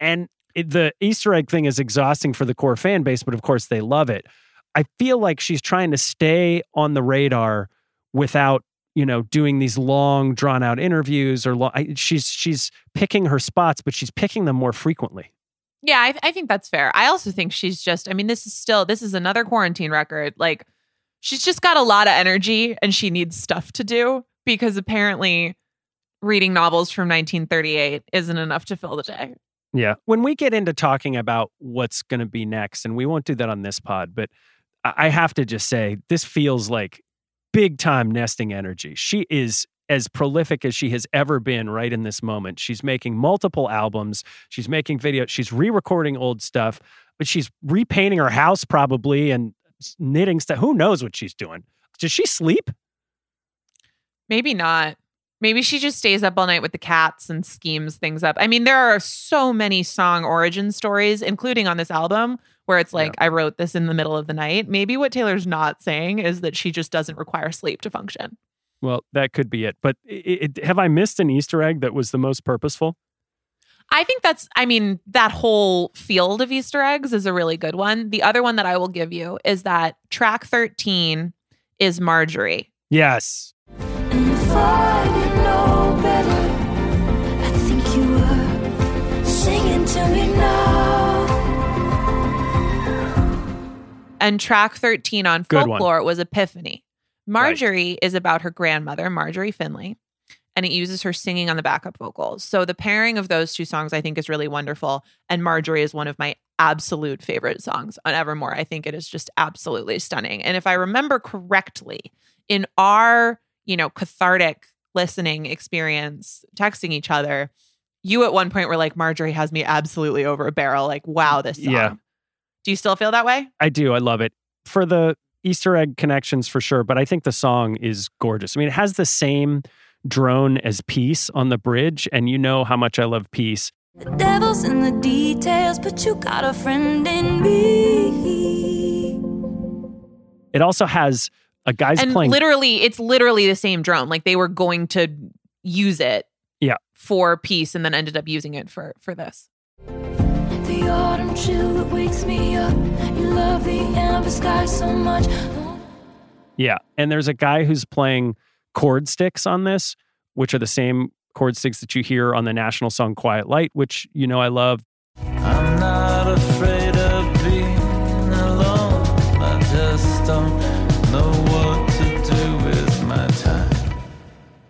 Speaker 5: And it, the Easter egg thing is exhausting for the core fan base, but of course they love it. I feel like she's trying to stay on the radar without you know doing these long drawn out interviews or I, she's she's picking her spots but she's picking them more frequently
Speaker 4: Yeah, I, I think that's fair. I also think she's just, I mean, this is still, this is another quarantine record. Like, she's just got a lot of energy and she needs stuff to do because apparently reading novels from 1938 isn't enough to fill the day.
Speaker 5: Yeah. When we get into talking about what's going to be next and we won't do that on this pod but I, have to just say this feels like big time nesting energy. She is as prolific as she has ever been right in this moment. She's making multiple albums. She's making videos she's re-recording old stuff but she's repainting her house probably and knitting stuff who knows what she's doing? Does she sleep?
Speaker 4: Maybe not. Maybe she just stays up all night with the cats and schemes things up. I mean, there are so many song origin stories, including on this album, where it's like, I wrote this in the middle of the night. Maybe what Taylor's not saying is that she just doesn't require sleep to function.
Speaker 5: Well, that could be it. But it, it, have I missed an Easter egg that was the most purposeful?
Speaker 4: I think that's, I mean, that whole field of Easter eggs is a really good one. The other one that I will give you is that track 13 is Marjorie.
Speaker 5: Yes.
Speaker 6: And
Speaker 4: track 13 on
Speaker 5: Good one.
Speaker 4: folklore was Epiphany. Marjorie is about her grandmother, Marjorie Finley, and it uses her singing on the backup vocals. So the pairing of those two songs I think is really wonderful. And Marjorie is one of my absolute favorite songs on Evermore. I think it is just absolutely stunning. And if I remember correctly, in our, you know, cathartic listening experience, texting each other, you at one point were like, Marjorie has me absolutely over a barrel. Like, wow, this song.
Speaker 5: Yeah.
Speaker 4: Do you still feel that way?
Speaker 5: I do. I love it. For the Easter egg connections, for sure. But I think the song is gorgeous. I mean, it has the same drone as Peace on the bridge. And you know how much I love Peace.
Speaker 6: The devil's in the details, but you got a friend in me.
Speaker 5: It also has a guy's
Speaker 4: and
Speaker 5: playing.
Speaker 4: literally it's literally the same drone like they were going to use it
Speaker 5: Yeah.
Speaker 4: for peace and then ended up using it for for this
Speaker 6: The autumn chill that wakes me up. You love the amber sky so much.
Speaker 5: Yeah. And there's a guy who's playing chord sticks on this, which are the same chord sticks that you hear on the national song Quiet Light, which you know I love.
Speaker 7: I'm not afraid of being alone. I just don't know what to do with my time.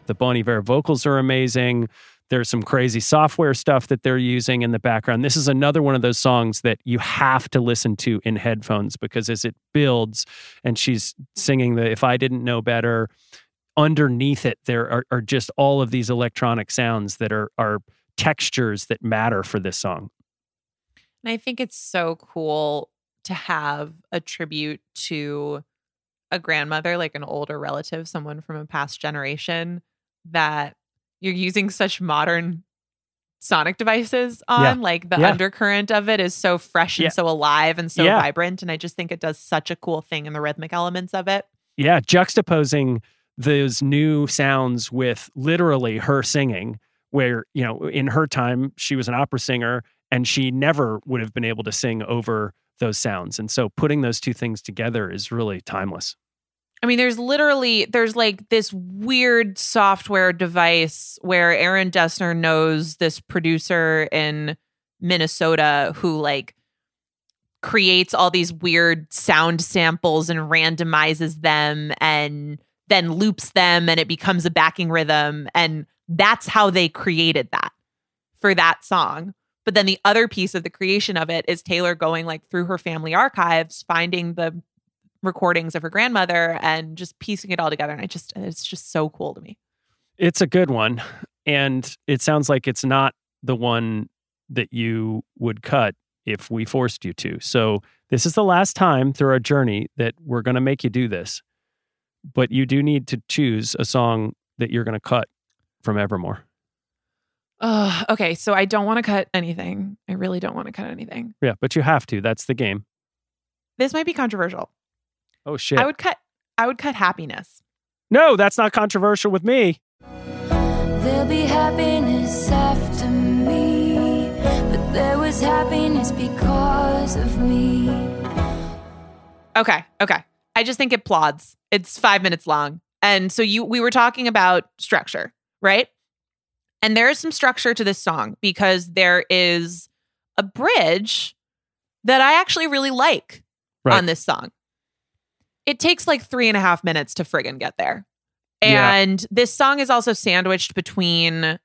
Speaker 5: The Bon Iver vocals are amazing. There's some crazy software stuff that they're using in the background. This is another one of those songs that you have to listen to in headphones because as it builds and she's singing the If I Didn't Know Better, underneath it, there are, are just all of these electronic sounds that are, are textures that matter for this song.
Speaker 4: and i think it's so cool to have a tribute to a grandmother like an older relative someone from a past generation that you're using such modern sonic devices on
Speaker 5: Yeah.
Speaker 4: like the
Speaker 5: Yeah.
Speaker 4: undercurrent of it is so fresh and
Speaker 5: Yeah.
Speaker 4: so alive and so vibrant and i just think it does such a cool thing in the rhythmic elements of it
Speaker 5: Yeah, juxtaposing those new sounds with literally her singing where, you know, in her time, she was an opera singer and she never would have been able to sing over those sounds. And so putting those two things together is really timeless.
Speaker 4: I mean, there's literally there's like this weird software device where Aaron Dessner knows this producer in Minnesota who like creates all these weird sound samples and randomizes them and then loops them and it becomes a backing rhythm and that's how they created that for that song. But then the other piece of the creation of it is Taylor going like through her family archives, finding the recordings of her grandmother and just piecing it all together. And I just, it's just so cool to me.
Speaker 5: It's a good one. And it sounds like it's not the one that you would cut if we forced you to. So this is the last time through our journey that we're going to make you do this. But you do need to choose a song that you're going to cut from Evermore.
Speaker 4: Oh, okay. So I don't want to cut anything. I really don't want to cut anything.
Speaker 5: Yeah, but you have to. That's the game.
Speaker 4: This might be controversial.
Speaker 5: Oh shit.
Speaker 4: I would cut, I would cut happiness.
Speaker 5: no, that's not controversial with me.
Speaker 6: There'll be happiness after me, but there was happiness because of me.
Speaker 4: Okay. Okay. I just think it plods. It's five minutes long. And so you we were talking about structure, right? And there is some structure to this song because there is a bridge that I actually really like
Speaker 5: Right.
Speaker 4: on this song. It takes like three and a half minutes to friggin' get there.
Speaker 5: Yeah.
Speaker 4: And this song is also sandwiched between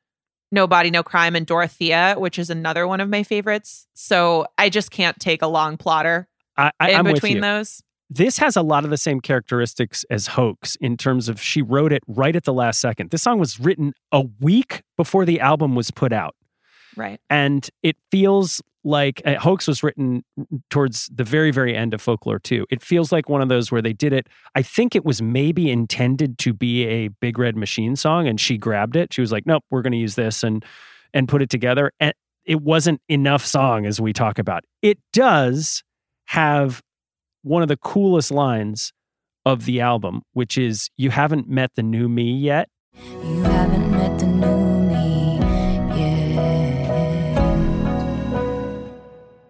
Speaker 4: No Body, No Crime and Dorothea, which is another one of my favorites. So I just can't take a long plotter
Speaker 5: I, I,
Speaker 4: in
Speaker 5: I'm
Speaker 4: between those.
Speaker 5: this has a lot of the same characteristics as Hoax in terms of she wrote it right at the last second. This song was written a week before the album was put out.
Speaker 4: Right.
Speaker 5: And it feels like uh, Hoax was written towards the very, very end of Folklore 2. It feels like one of those where they did it. I think it was maybe intended to be a Big Red Machine song, and she grabbed it. She was like, nope, we're going to use this and and put it together. And it wasn't enough song as we talk about. It does have one of the coolest lines of the album, which is you haven't met the new me yet.
Speaker 6: You haven't met the new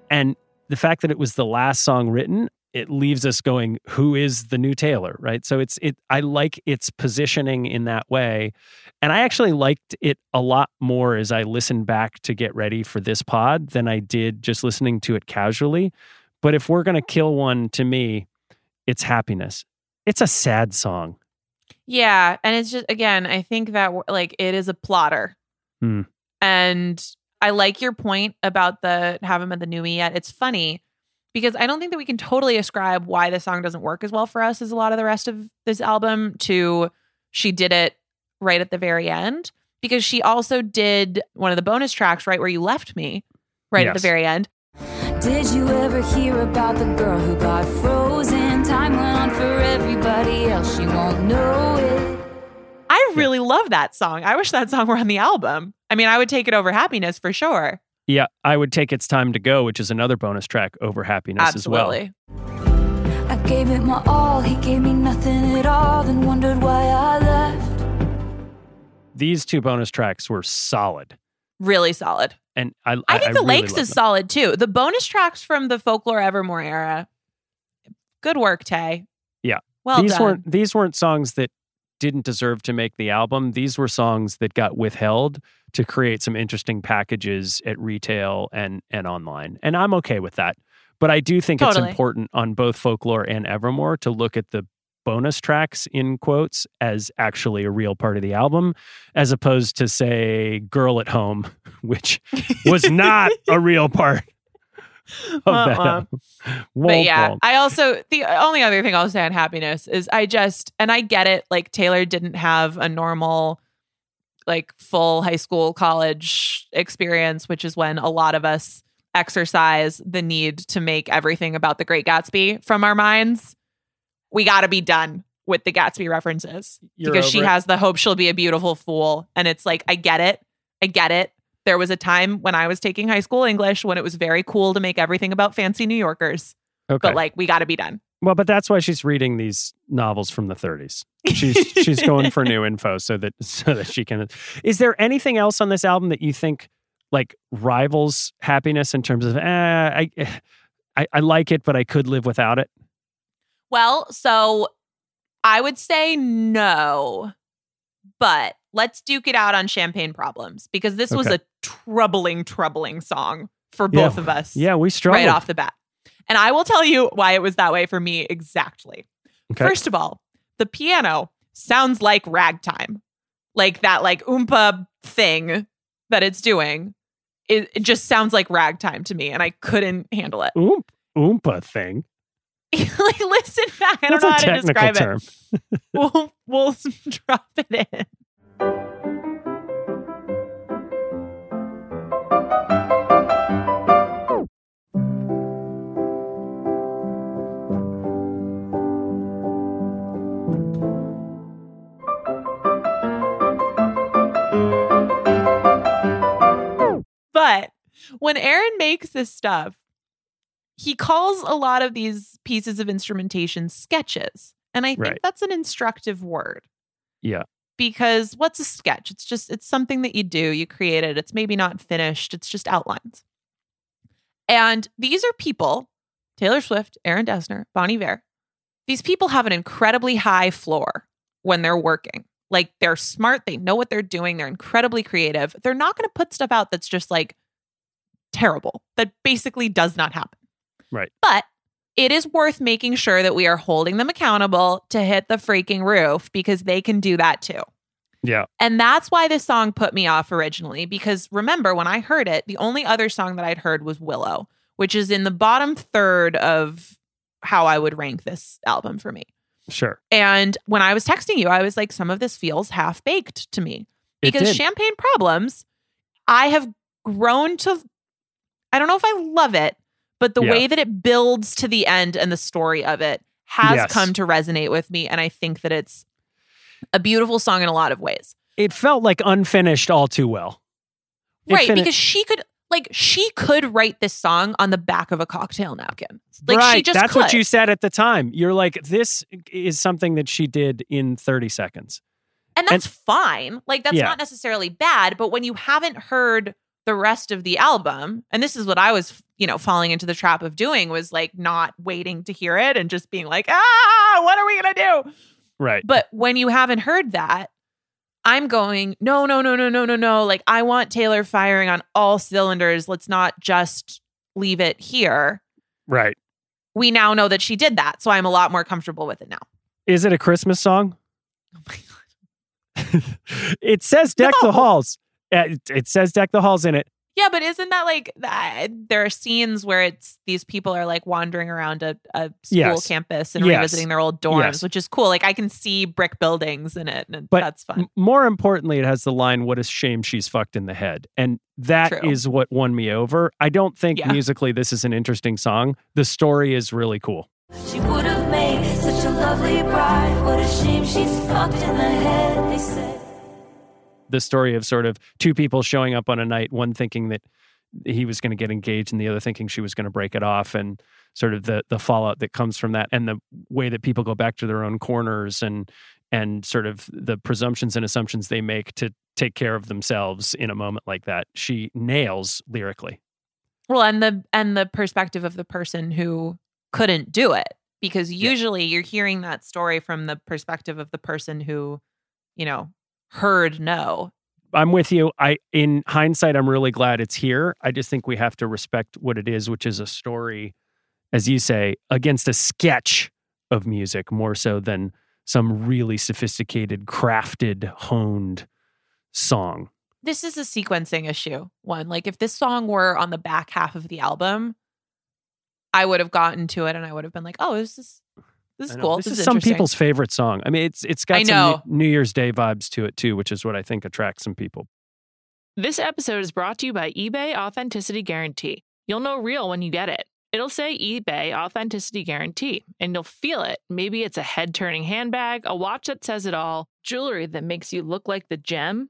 Speaker 5: And the fact that it was the last song written, it leaves us going, who is the new Taylor, right? So it's it I like its positioning in that way. And I actually liked it a lot more as I listened back to get ready for this pod than I did just listening to it casually. But if we're gonna kill one to me, it's happiness. It's a sad song.
Speaker 4: Yeah, and it's just again, I think that like it is a plotter,
Speaker 5: Hmm.
Speaker 4: and I like your point about the haven't met the new me yet. It's funny because I don't think that we can totally ascribe why the song doesn't work as well for us as a lot of the rest of this album to she did it right at the very end because she also did one of the bonus tracks right where you left me right at the very end.
Speaker 6: Did you ever hear about the girl who got frozen? Time went on for everybody else. She won't know it.
Speaker 4: I really love that song. I wish that song were on the album. I mean, I would take it over happiness for sure.
Speaker 5: Yeah, I would take It's Time to Go, which is another bonus track over happiness
Speaker 4: Absolutely.
Speaker 5: as well.
Speaker 6: I gave it my all. He gave me nothing at all. Then wondered why I left.
Speaker 5: These two bonus tracks were solid.
Speaker 4: Really solid.
Speaker 5: And I
Speaker 4: I think the
Speaker 5: really
Speaker 4: Lakes is
Speaker 5: them.
Speaker 4: solid too. The bonus tracks from the Folklore Evermore era. Good work, Tay.
Speaker 5: Yeah.
Speaker 4: Well
Speaker 5: these
Speaker 4: done.
Speaker 5: weren't these weren't songs that didn't deserve to make the album. These were songs that got withheld to create some interesting packages at retail and and online. And I'm okay with that. But I do think
Speaker 4: Totally.
Speaker 5: it's important on both Folklore and Evermore to look at the bonus tracks in quotes as actually a real part of the album as opposed to say Girl at Home which was not a real part.
Speaker 4: Uh-uh. But yeah. I also the only other thing I'll say on happiness is I just and I get it. Like Taylor didn't have a normal, like full high school college experience, which is when a lot of us exercise the need to make everything about the Great Gatsby from our minds. We got to be done with the Gatsby references
Speaker 5: You're
Speaker 4: because she
Speaker 5: it?
Speaker 4: has the hope she'll be a beautiful fool, and it's like I get it, I get it. There was a time when I was taking high school English when it was very cool to make everything about fancy New Yorkers
Speaker 5: okay.
Speaker 4: but like we got to be done.
Speaker 5: Well, but that's why she's reading these novels from the 30s. She's she's going for new info so that so that she can. Is there anything else on this album that you think like rivals happiness in terms of eh, I, I I like it, but I could live without it?
Speaker 4: Well, so I would say no, but let's duke it out on Champagne Problems because this was a troubling, troubling song for
Speaker 5: Yeah.
Speaker 4: both of us
Speaker 5: Yeah, we struggled.
Speaker 4: right off the bat. And I will tell you why it was that way for me exactly.
Speaker 5: Okay.
Speaker 4: First of all, the piano sounds like ragtime, like that, like oompa thing that it's doing. It, it just sounds like ragtime to me, and I couldn't handle it.
Speaker 5: Oomp, oompa thing.
Speaker 4: like, listen back. I don't
Speaker 5: That's
Speaker 4: know how to describe
Speaker 5: term.
Speaker 4: it. We'll we'll drop it in. When Aaron makes this stuff, he calls a lot of these pieces of instrumentation sketches. And I think
Speaker 5: Right.
Speaker 4: that's an instructive word
Speaker 5: Yeah.
Speaker 4: because what's a sketch? It's just it's something that you do, you create it. It's maybe not finished, it's just outlines. And these are people, Taylor Swift, Aaron Dessner, Bonnie Vare. These people have an incredibly high floor when they're working. Like they're smart, they know what they're doing, they're incredibly creative. They're not going to put stuff out that's just like terrible. That basically does not happen.
Speaker 5: Right.
Speaker 4: But it is worth making sure that we are holding them accountable to hit the freaking roof because they can do that too.
Speaker 5: Yeah.
Speaker 4: And that's why this song put me off originally. Because remember, when I heard it, the only other song that I'd heard was Willow, which is in the bottom third of how I would rank this album for me.
Speaker 5: Sure.
Speaker 4: And when I was texting you, I was like, some of this feels half baked to me because. Champagne Problems, I have grown to, I don't know if I love it, but the
Speaker 5: Yeah.
Speaker 4: way that it builds to the end and the story of it has
Speaker 5: Yes.
Speaker 4: come to resonate with me. And I think that it's a beautiful song in a lot of ways.
Speaker 5: it felt like unfinished all too well. It
Speaker 4: right.
Speaker 5: fini-
Speaker 4: because she could, like, she could write this song on the back of a cocktail napkin. Like,
Speaker 5: right.
Speaker 4: she just
Speaker 5: That's
Speaker 4: could.
Speaker 5: what you said at the time. You're like, this is something that she did in 30 seconds.
Speaker 4: And that's fine. Like that's
Speaker 5: Yeah.
Speaker 4: not necessarily bad, but when you haven't heard the rest of the album, and this is what I was, you know, falling into the trap of doing was like not waiting to hear it and just being like, "Ah, what are we going to do?"
Speaker 5: Right.
Speaker 4: But when you haven't heard that, I'm going, "No, no, no, no, no, no, no. Like I want Taylor firing on all cylinders. Let's not just leave it here."
Speaker 5: Right.
Speaker 4: We now know that she did that, so I'm a lot more comfortable with it now.
Speaker 5: Is it a Christmas song?
Speaker 4: Oh my god.
Speaker 5: it says deck
Speaker 4: No.
Speaker 5: the halls. Uh, It, it says deck the halls in it.
Speaker 4: Yeah, but isn't that like that? There are scenes where it's these people are like wandering around a, a school
Speaker 5: Yes.
Speaker 4: campus and
Speaker 5: Yes.
Speaker 4: revisiting their old dorms,
Speaker 5: Yes.
Speaker 4: which is cool. Like I can see brick buildings in it, and
Speaker 5: But
Speaker 4: that's fun.
Speaker 5: M- more importantly, it has the line, What a shame she's fucked in the head. And that is
Speaker 4: True.
Speaker 5: what won me over. I don't think
Speaker 4: Yeah.
Speaker 5: musically this is an interesting song. The story is really cool.
Speaker 6: She would have made such a lovely bride. What a shame she's fucked in the head, they said.
Speaker 5: The story of sort of two people showing up on a night, one thinking that he was going to get engaged and the other thinking she was going to break it off and sort of the the fallout that comes from that and the way that people go back to their own corners and and sort of the presumptions and assumptions they make to take care of themselves in a moment like that. She nails lyrically.
Speaker 4: Well, and the and the perspective of the person who couldn't do it, because
Speaker 5: Yeah.
Speaker 4: usually you're hearing that story from the perspective of the person who, you know, heard no.
Speaker 5: I'm with you. I in hindsight, I'm really glad it's here. I just think we have to respect what it is, which is a story, as you say, against a sketch of music more so than some really sophisticated, crafted, honed song.
Speaker 4: This is a sequencing issue. One, like if this song were on the back half of the album, I would have gotten to it and I would have been like, "Oh, this is this is cool.
Speaker 5: This,
Speaker 4: This,
Speaker 5: is some people's favorite song. I mean, it's it's got some New Year's Day vibes to it too, which is what I think attracts some people.
Speaker 2: This episode is brought to you by eBay Authenticity Guarantee. You'll know real when you get it. It'll say eBay Authenticity Guarantee, and you'll feel it. Maybe it's a head turning handbag, a watch that says it all, jewelry that makes you look like the gem,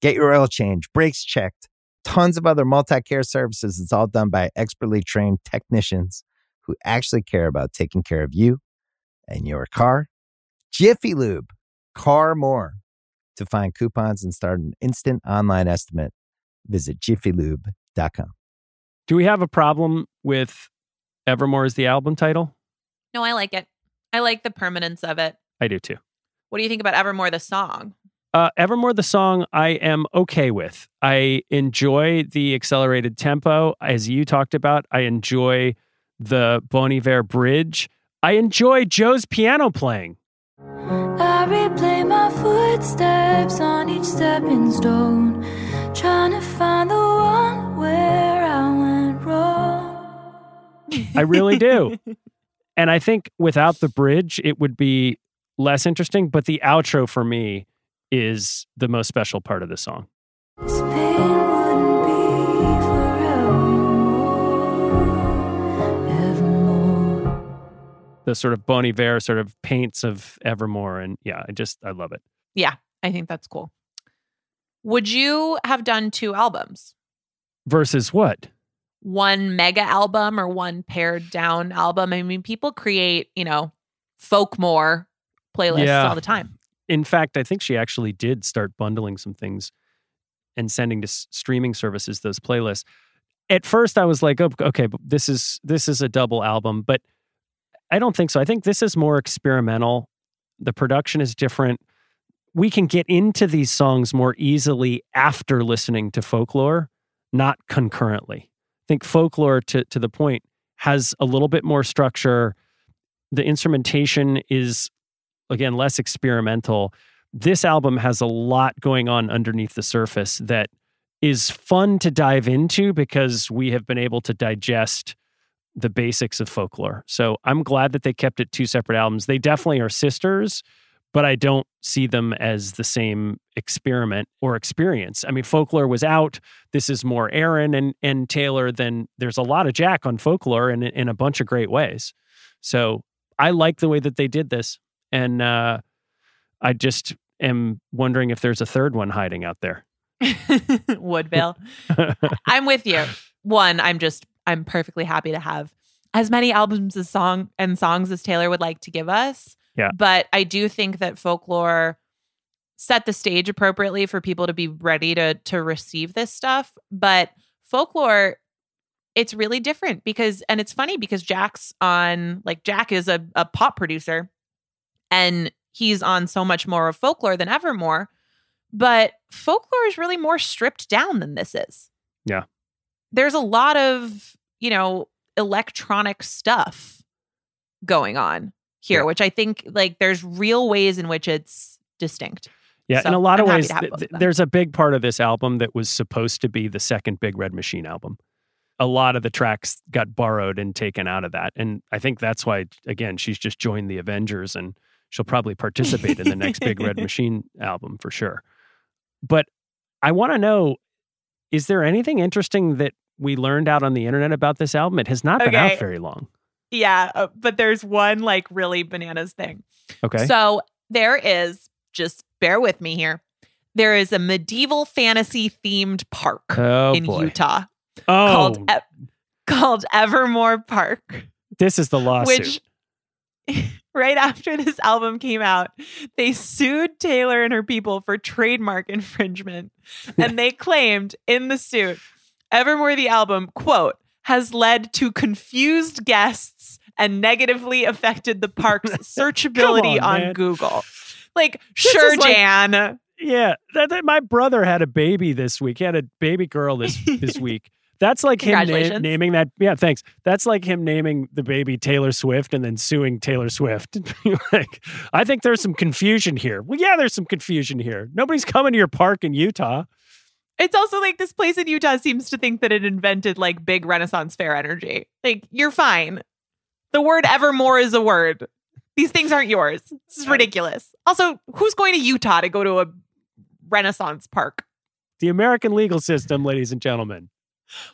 Speaker 3: Get your oil change, brakes checked, tons of other multi care services. It's all done by expertly trained technicians who actually care about taking care of you and your car. Jiffy Lube, car more. To find coupons and start an instant online estimate, visit jiffylube.com.
Speaker 5: Do we have a problem with Evermore as the album title?
Speaker 4: No, I like it. I like the permanence of it.
Speaker 5: I do too.
Speaker 4: What do you think about Evermore, the song?
Speaker 5: Uh, Evermore, the song, I am okay with. I enjoy the accelerated tempo, as you talked about. I enjoy the Bon Iver bridge. I enjoy Joe's piano playing.
Speaker 6: I replay my footsteps on each stepping stone, trying to find the one where I went wrong.
Speaker 5: I really do. and I think without the bridge, it would be less interesting. But the outro for me is the most special part of the song.
Speaker 6: This pain wouldn't be forevermore, evermore.
Speaker 5: The sort of Bon Iver sort of paints of Evermore. And yeah, I just, I love it.
Speaker 4: Yeah, I think that's cool. Would you have done two albums?
Speaker 5: Versus what?
Speaker 4: One mega album or one pared down album? I mean, people create, you know, folk more playlists
Speaker 5: Yeah.
Speaker 4: all the time.
Speaker 5: In fact, I think she actually did start bundling some things and sending to s- streaming services those playlists. At first, I was like, oh, okay, this is this is a double album, but I don't think so. I think this is more experimental. The production is different. We can get into these songs more easily after listening to folklore, not concurrently. I think folklore, to to the point, has a little bit more structure. The instrumentation is again less experimental this album has a lot going on underneath the surface that is fun to dive into because we have been able to digest the basics of folklore. So I'm glad that they kept it two separate albums. They definitely are sisters, but I don't see them as the same experiment or experience. I mean, folklore was out. This is more Aaron and and Taylor than there's a lot of Jack on folklore in in a bunch of great ways. So I like the way that they did this, and uh, I just am wondering if there's a third one hiding out there.
Speaker 4: Woodvale. I'm with you. One, I'm just I'm perfectly happy to have as many albums as song and songs as Taylor would like to give us.
Speaker 5: Yeah.
Speaker 4: But I do think that folklore set the stage appropriately for people to be ready to to receive this stuff. But folklore it's really different because and it's funny because Jack's on like Jack is a, a pop producer and he's on so much more of folklore than Evermore. But folklore is really more stripped down than this is.
Speaker 5: Yeah.
Speaker 4: there's a lot of, you know, electronic stuff going on here,
Speaker 5: Yeah.
Speaker 4: which I think like there's real ways in which it's distinct.
Speaker 5: Yeah,
Speaker 4: So,
Speaker 5: in a lot of
Speaker 4: I'm happy
Speaker 5: ways, th-
Speaker 4: of
Speaker 5: there's a big part of this album that was supposed to be the second Big Red Machine album. A lot of the tracks got borrowed and taken out of that. And I think that's why, again, she's just joined the Avengers and she'll probably participate in the next Big Red Machine album for sure. But I want to know is there anything interesting that we learned out on the internet about this album? It has not been
Speaker 4: Okay.
Speaker 5: out very long.
Speaker 4: Yeah, uh, but there's one like really bananas thing.
Speaker 5: Okay.
Speaker 4: So there is, just bear with me here. There is a medieval fantasy themed park
Speaker 5: oh,
Speaker 4: in
Speaker 5: boy.
Speaker 4: Utah
Speaker 5: Oh,
Speaker 4: called E- called Evermore Park,
Speaker 5: this is the lawsuit.
Speaker 4: which right after this album came out, they sued Taylor and her people for trademark infringement. and they claimed in the suit, Evermore the album, quote, has led to confused guests and negatively affected the park's searchability
Speaker 5: on,
Speaker 4: on. Google. Like,
Speaker 5: This
Speaker 4: sure,
Speaker 5: like-
Speaker 4: Jan.
Speaker 5: Yeah, that, that- my brother had a baby this week. He had a baby girl this this week. That's like him na- naming that. Yeah, thanks. That's like him naming the baby Taylor Swift and then suing Taylor Swift. like, I think there's some confusion here. Well, yeah, there's some confusion here. Nobody's coming to your park in Utah.
Speaker 4: It's also like this place in Utah seems to think that it invented like big Renaissance fair energy. Like, you're fine. The word evermore is a word. These things aren't yours. This is ridiculous. Also, who's going to Utah to go to a Renaissance park?
Speaker 5: The American legal system, ladies and gentlemen.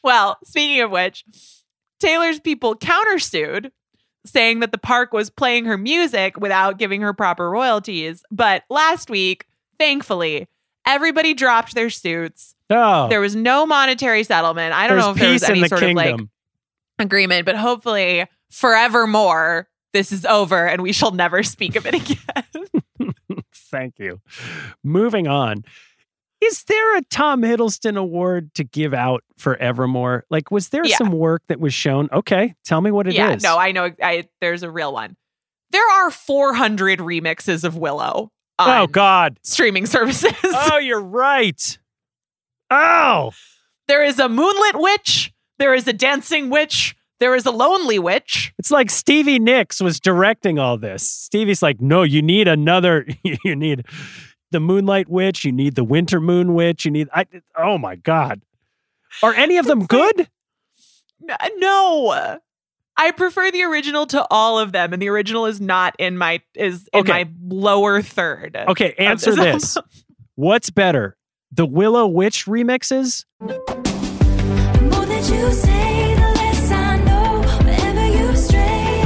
Speaker 4: Well, speaking of which, Taylor's people countersued, saying that the park was playing her music without giving her proper royalties. But last week, thankfully, everybody dropped their suits.
Speaker 5: Oh,
Speaker 4: There was no monetary settlement. I don't
Speaker 5: there's
Speaker 4: know if there was any
Speaker 5: the
Speaker 4: sort
Speaker 5: kingdom.
Speaker 4: of like agreement, but hopefully, forevermore, this is over and we shall never speak of it again.
Speaker 5: Thank you. Moving on. Is there a Tom Hiddleston award to give out for Evermore? Like, was there
Speaker 4: Yeah.
Speaker 5: some work that was shown? Okay, tell me what it is.
Speaker 4: yeah, no, I know. I there's a real one. There are 400 remixes of Willow. Oh, on
Speaker 5: oh, God.
Speaker 4: streaming services.
Speaker 5: Oh, you're right. Oh,
Speaker 4: There is a moonlit witch. There is a dancing witch. There is a lonely witch.
Speaker 5: it's like Stevie Nicks was directing all this. Stevie's like, no, you need another. You need the Moonlight Witch. You need the Winter Moon Witch. You need. I. Oh my God. Are any of them good?
Speaker 4: No. I prefer the original to all of them, and the original is not in my is in
Speaker 5: Okay.
Speaker 4: my lower third.
Speaker 5: Okay, answer
Speaker 4: this
Speaker 5: this. What's better, the Willow Witch remixes
Speaker 6: more that you say, the less I know. You stray,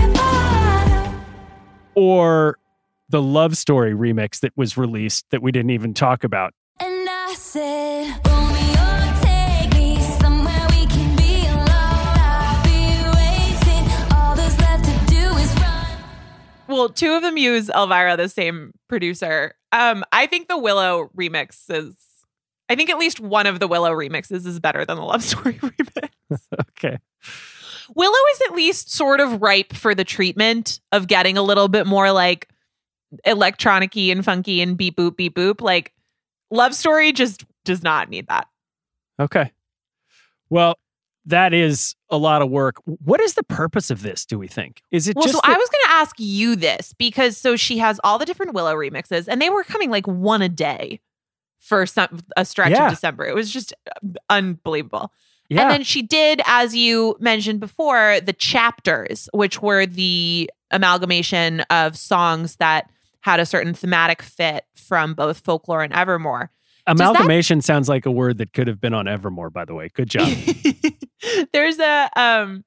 Speaker 5: or the Love Story remix that was released that we didn't even talk about?
Speaker 6: And I said, Romeo, take me somewhere we can be alone. I'll be waiting. All that's left to do is run.
Speaker 4: Well, two of them use Elvira, the same producer. Um, I think the Willow remix is. I think at least one of the Willow remixes is better than the Love Story remix.
Speaker 5: Okay.
Speaker 4: Willow is at least sort of ripe for the treatment of getting a little bit more like electronic-y and funky and beep boop beep boop. Like Love Story just does not need that.
Speaker 5: Okay. Well, that is a lot of work. What is the purpose of this, do we think? Is it
Speaker 4: Well, so
Speaker 5: that-
Speaker 4: I was going to ask you this because so she has all the different Willow remixes and they were coming like one a day for some a stretch
Speaker 5: Yeah.
Speaker 4: of December. It was just uh, unbelievable.
Speaker 5: yeah.
Speaker 4: And then she did, as you mentioned before, the chapters, which were the amalgamation of songs that had a certain thematic fit from both folklore and Evermore. that-
Speaker 5: Amalgamation sounds like a word that could have been on Evermore, by the way. Good job.
Speaker 4: There's a um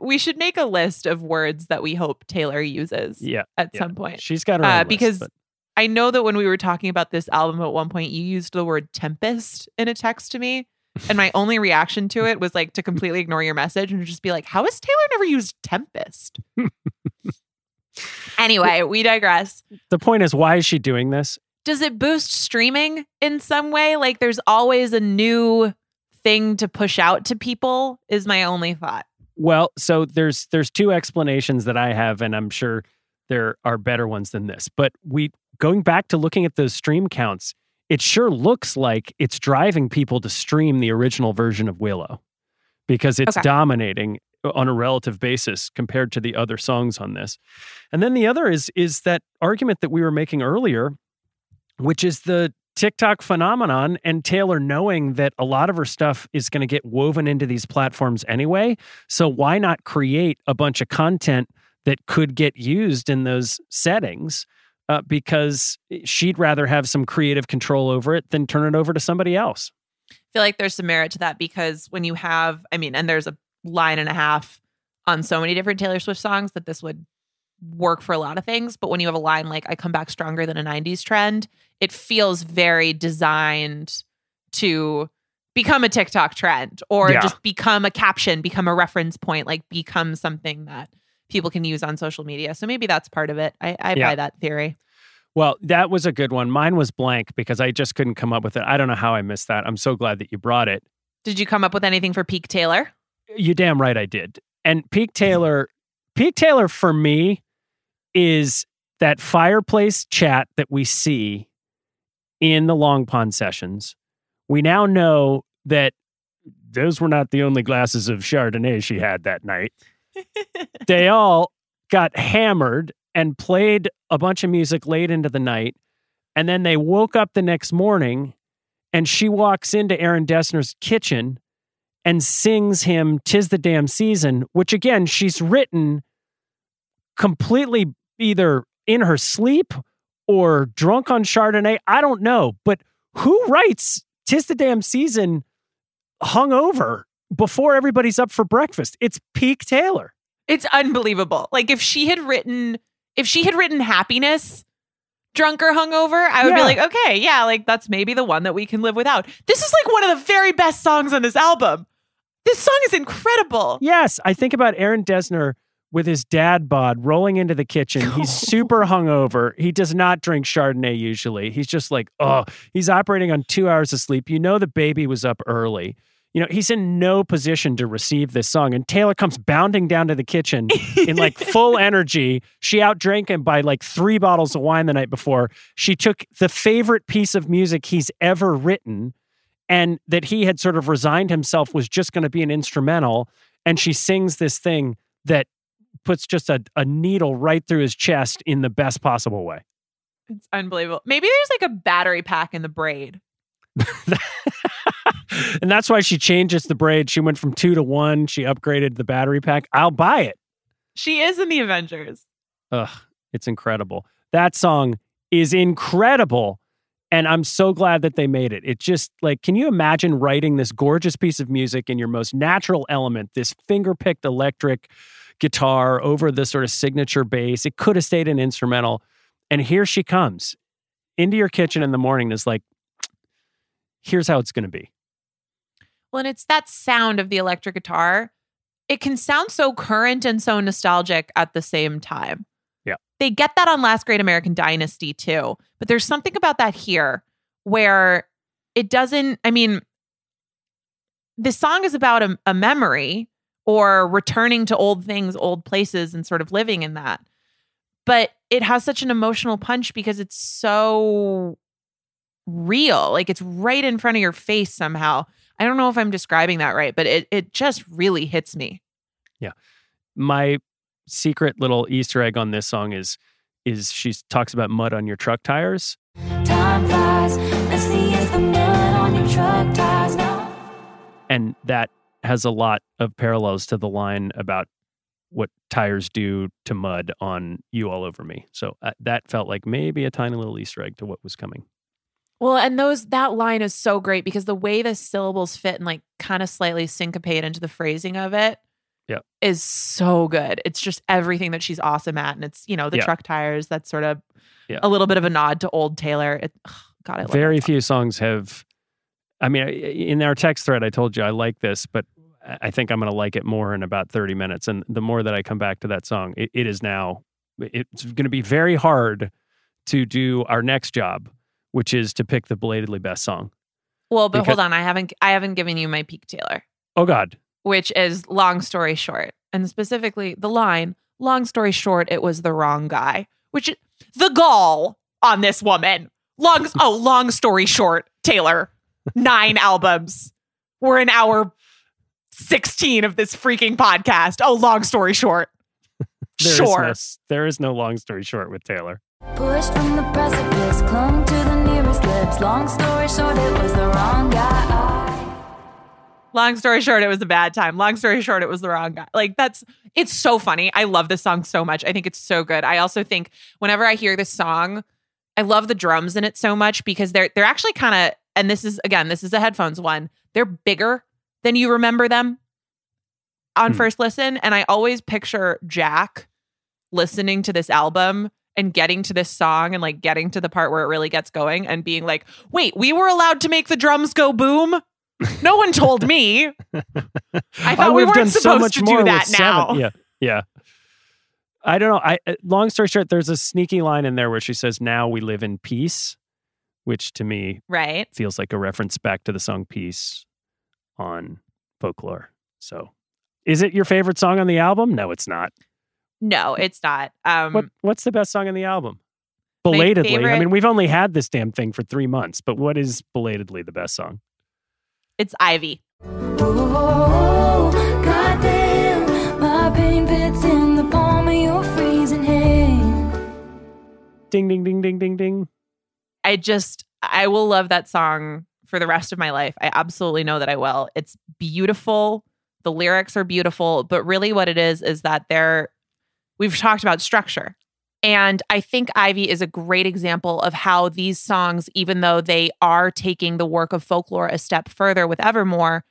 Speaker 4: we should make a list of words that we hope Taylor uses
Speaker 5: yeah.
Speaker 4: at
Speaker 5: yeah.
Speaker 4: some point.
Speaker 5: She's got her
Speaker 4: Uh,
Speaker 5: list,
Speaker 4: because
Speaker 5: but-
Speaker 4: I know that when we were talking about this album at one point, you used the word tempest in a text to me. And my only reaction to it was like to completely ignore your message and just be like, how has Taylor never used tempest? anyway, we digress.
Speaker 5: the point is, why is she doing this?
Speaker 4: Does it boost streaming in some way? Like there's always a new thing to push out to people, is my only thought.
Speaker 5: Well, so there's there's two explanations that I have, and I'm sure there are better ones than this. But we going back to looking at those stream counts, it sure looks like it's driving people to stream the original version of Willow. because it's
Speaker 4: Okay.
Speaker 5: dominating on a relative basis compared to the other songs on this. And then the other is is that argument that we were making earlier, which is the TikTok phenomenon and Taylor knowing that a lot of her stuff is going to get woven into these platforms anyway. So why not create a bunch of content that could get used in those settings? Uh, because she'd rather have some creative control over it than turn it over to somebody else.
Speaker 4: I feel like there's some merit to that because when you have, I mean, and there's a line and a half on so many different Taylor Swift songs that this would work for a lot of things. But when you have a line like I come back stronger than a 90s trend, it feels very designed to become a TikTok trend or
Speaker 5: Yeah.
Speaker 4: just become a caption, become a reference point, like become something that people can use on social media. So maybe that's part of it. I, I
Speaker 5: Yeah.
Speaker 4: buy that theory.
Speaker 5: Well, that was a good one. Mine was blank because I just couldn't come up with it. I don't know how I missed that. I'm so glad that you brought it.
Speaker 4: Did you come up with anything for Peak Taylor?
Speaker 5: You damn right I did. And Peak mm-hmm. Taylor, Peak Taylor for me is that fireplace chat that we see in the Long Pond sessions. We now know that those were not the only glasses of Chardonnay she had that night. they all got hammered and played a bunch of music late into the night. And then they woke up the next morning and she walks into Aaron Dessner's kitchen and sings him Tis the Damn Season, which again, she's written completely either in her sleep or drunk on Chardonnay. I don't know. But who writes Tis the Damn Season hungover before everybody's up for breakfast? It's peak Taylor.
Speaker 4: It's unbelievable. Like if she had written if she had written happiness drunk or hungover, I would
Speaker 5: Yeah.
Speaker 4: be like, okay, yeah, like that's maybe the one that we can live without. This is like one of the very best songs on this album. This song is incredible.
Speaker 5: Yes, I think about Aaron Dessner with his dad bod rolling into the kitchen. He's super hungover. He does not drink Chardonnay usually. He's just like, oh, he's operating on two hours of sleep. You know, the baby was up early. You know, he's in no position to receive this song. And Taylor comes bounding down to the kitchen in like full energy. She outdrank him by like three bottles of wine the night before. She took the favorite piece of music he's ever written and that he had sort of resigned himself was just going to be an instrumental. And she sings this thing that puts just a, a needle right through his chest in the best possible way.
Speaker 4: It's unbelievable. Maybe there's like a battery pack in the braid.
Speaker 5: and that's why she changes the braid. She went from two to one. She upgraded the battery pack. I'll buy it.
Speaker 4: She is in the Avengers.
Speaker 5: Ugh, it's incredible. That song is incredible. And I'm so glad that they made it. It just like, can you imagine writing this gorgeous piece of music in your most natural element, this finger picked electric guitar over the sort of signature bass? It could have stayed an instrumental. And here she comes into your kitchen in the morning and is like, here's how it's going to be.
Speaker 4: Well, and it's that sound of the electric guitar. It can sound so current and so nostalgic at the same time.
Speaker 5: Yeah.
Speaker 4: They get that on Last Great American Dynasty too. But there's something about that here where it doesn't, I mean, the song is about a, a memory or returning to old things, old places, and sort of living in that. But it has such an emotional punch because it's so real. Like it's right in front of your face somehow. I don't know if I'm describing that right, but it it just really hits me. Yeah.
Speaker 5: My secret little Easter egg on this song is is she talks about mud on your truck tires.
Speaker 6: Time flies, messy as the mud on your truck tires now.
Speaker 5: And that has a lot of parallels to the line about what tires do to mud on you all over me. So uh, that felt like maybe a tiny little Easter egg to what was coming.
Speaker 4: Well, and those that line is so great because the way the syllables fit and like kind of slightly syncopate into the phrasing of it
Speaker 5: Yep.
Speaker 4: is so good. It's just everything that she's awesome at. And it's, you know, the
Speaker 5: Yeah.
Speaker 4: truck tires, that's sort of
Speaker 5: Yeah.
Speaker 4: a little bit of a nod to old Taylor. It, ugh, God, I love
Speaker 5: Very
Speaker 4: song.
Speaker 5: few songs have. I mean, in our text thread, I told you I like this, but I think I'm going to like it more in about 30 minutes. And the more that I come back to that song, it, it is now. It's going to be very hard to do our next job, which is to pick the belatedly best song.
Speaker 4: Well, but
Speaker 5: because-
Speaker 4: hold on. I haven't I haven't given you my peak Taylor.
Speaker 5: Oh God,
Speaker 4: which is long story short, and specifically the line, long story short, it was the wrong guy, which the gall on this woman. Long, oh, long story short, Taylor, nine albums. We're in hour 16 of this freaking podcast. Oh, long story short.
Speaker 5: There is
Speaker 4: sure.
Speaker 5: no, there is no long story short with Taylor.
Speaker 6: Pushed from the precipice, clung to lips. Long story short, it was the wrong guy.
Speaker 4: Long story short, it was a bad time. Long story short, it was the wrong guy. Like that's it's so funny. I love this song so much. I think it's so good. I also think whenever I hear this song, I love the drums in it so much because they're they're actually kind of and this is again, this is a headphones one. They're bigger than you remember them on
Speaker 5: Hmm.
Speaker 4: first listen. And I always picture Jack listening to this album and getting to this song and like getting to the part where it really gets going and being like, wait, we were allowed to make the drums go boom? No one told me. I thought we weren't
Speaker 5: done so
Speaker 4: supposed
Speaker 5: much
Speaker 4: to
Speaker 5: more
Speaker 4: do that
Speaker 5: seven.
Speaker 4: now.
Speaker 5: Yeah, yeah. I don't know. I uh, long story short, there's a sneaky line in there where she says, "Now we live in peace," which to me
Speaker 4: Right.
Speaker 5: feels like a reference back to the song "Peace" on Folklore. So, is it your favorite song on the album? No, it's not.
Speaker 4: No, it's not. Um
Speaker 5: What What's the best song on the album? Belatedly, I mean, we've only had this damn thing for three months, but what is belatedly the best song?
Speaker 4: it's Ivy.
Speaker 6: Oh, goddamn, my pain pits in the palm of your freezing hand.
Speaker 5: Ding, ding, ding, ding, ding, ding.
Speaker 4: I just I will love that song for the rest of my life. I absolutely know that I will. It's beautiful. The lyrics are beautiful, but really what it is is that they're we've talked about structure. And I think Ivy is a great example of how these songs, even though they are taking the work of folklore a step further with Evermore,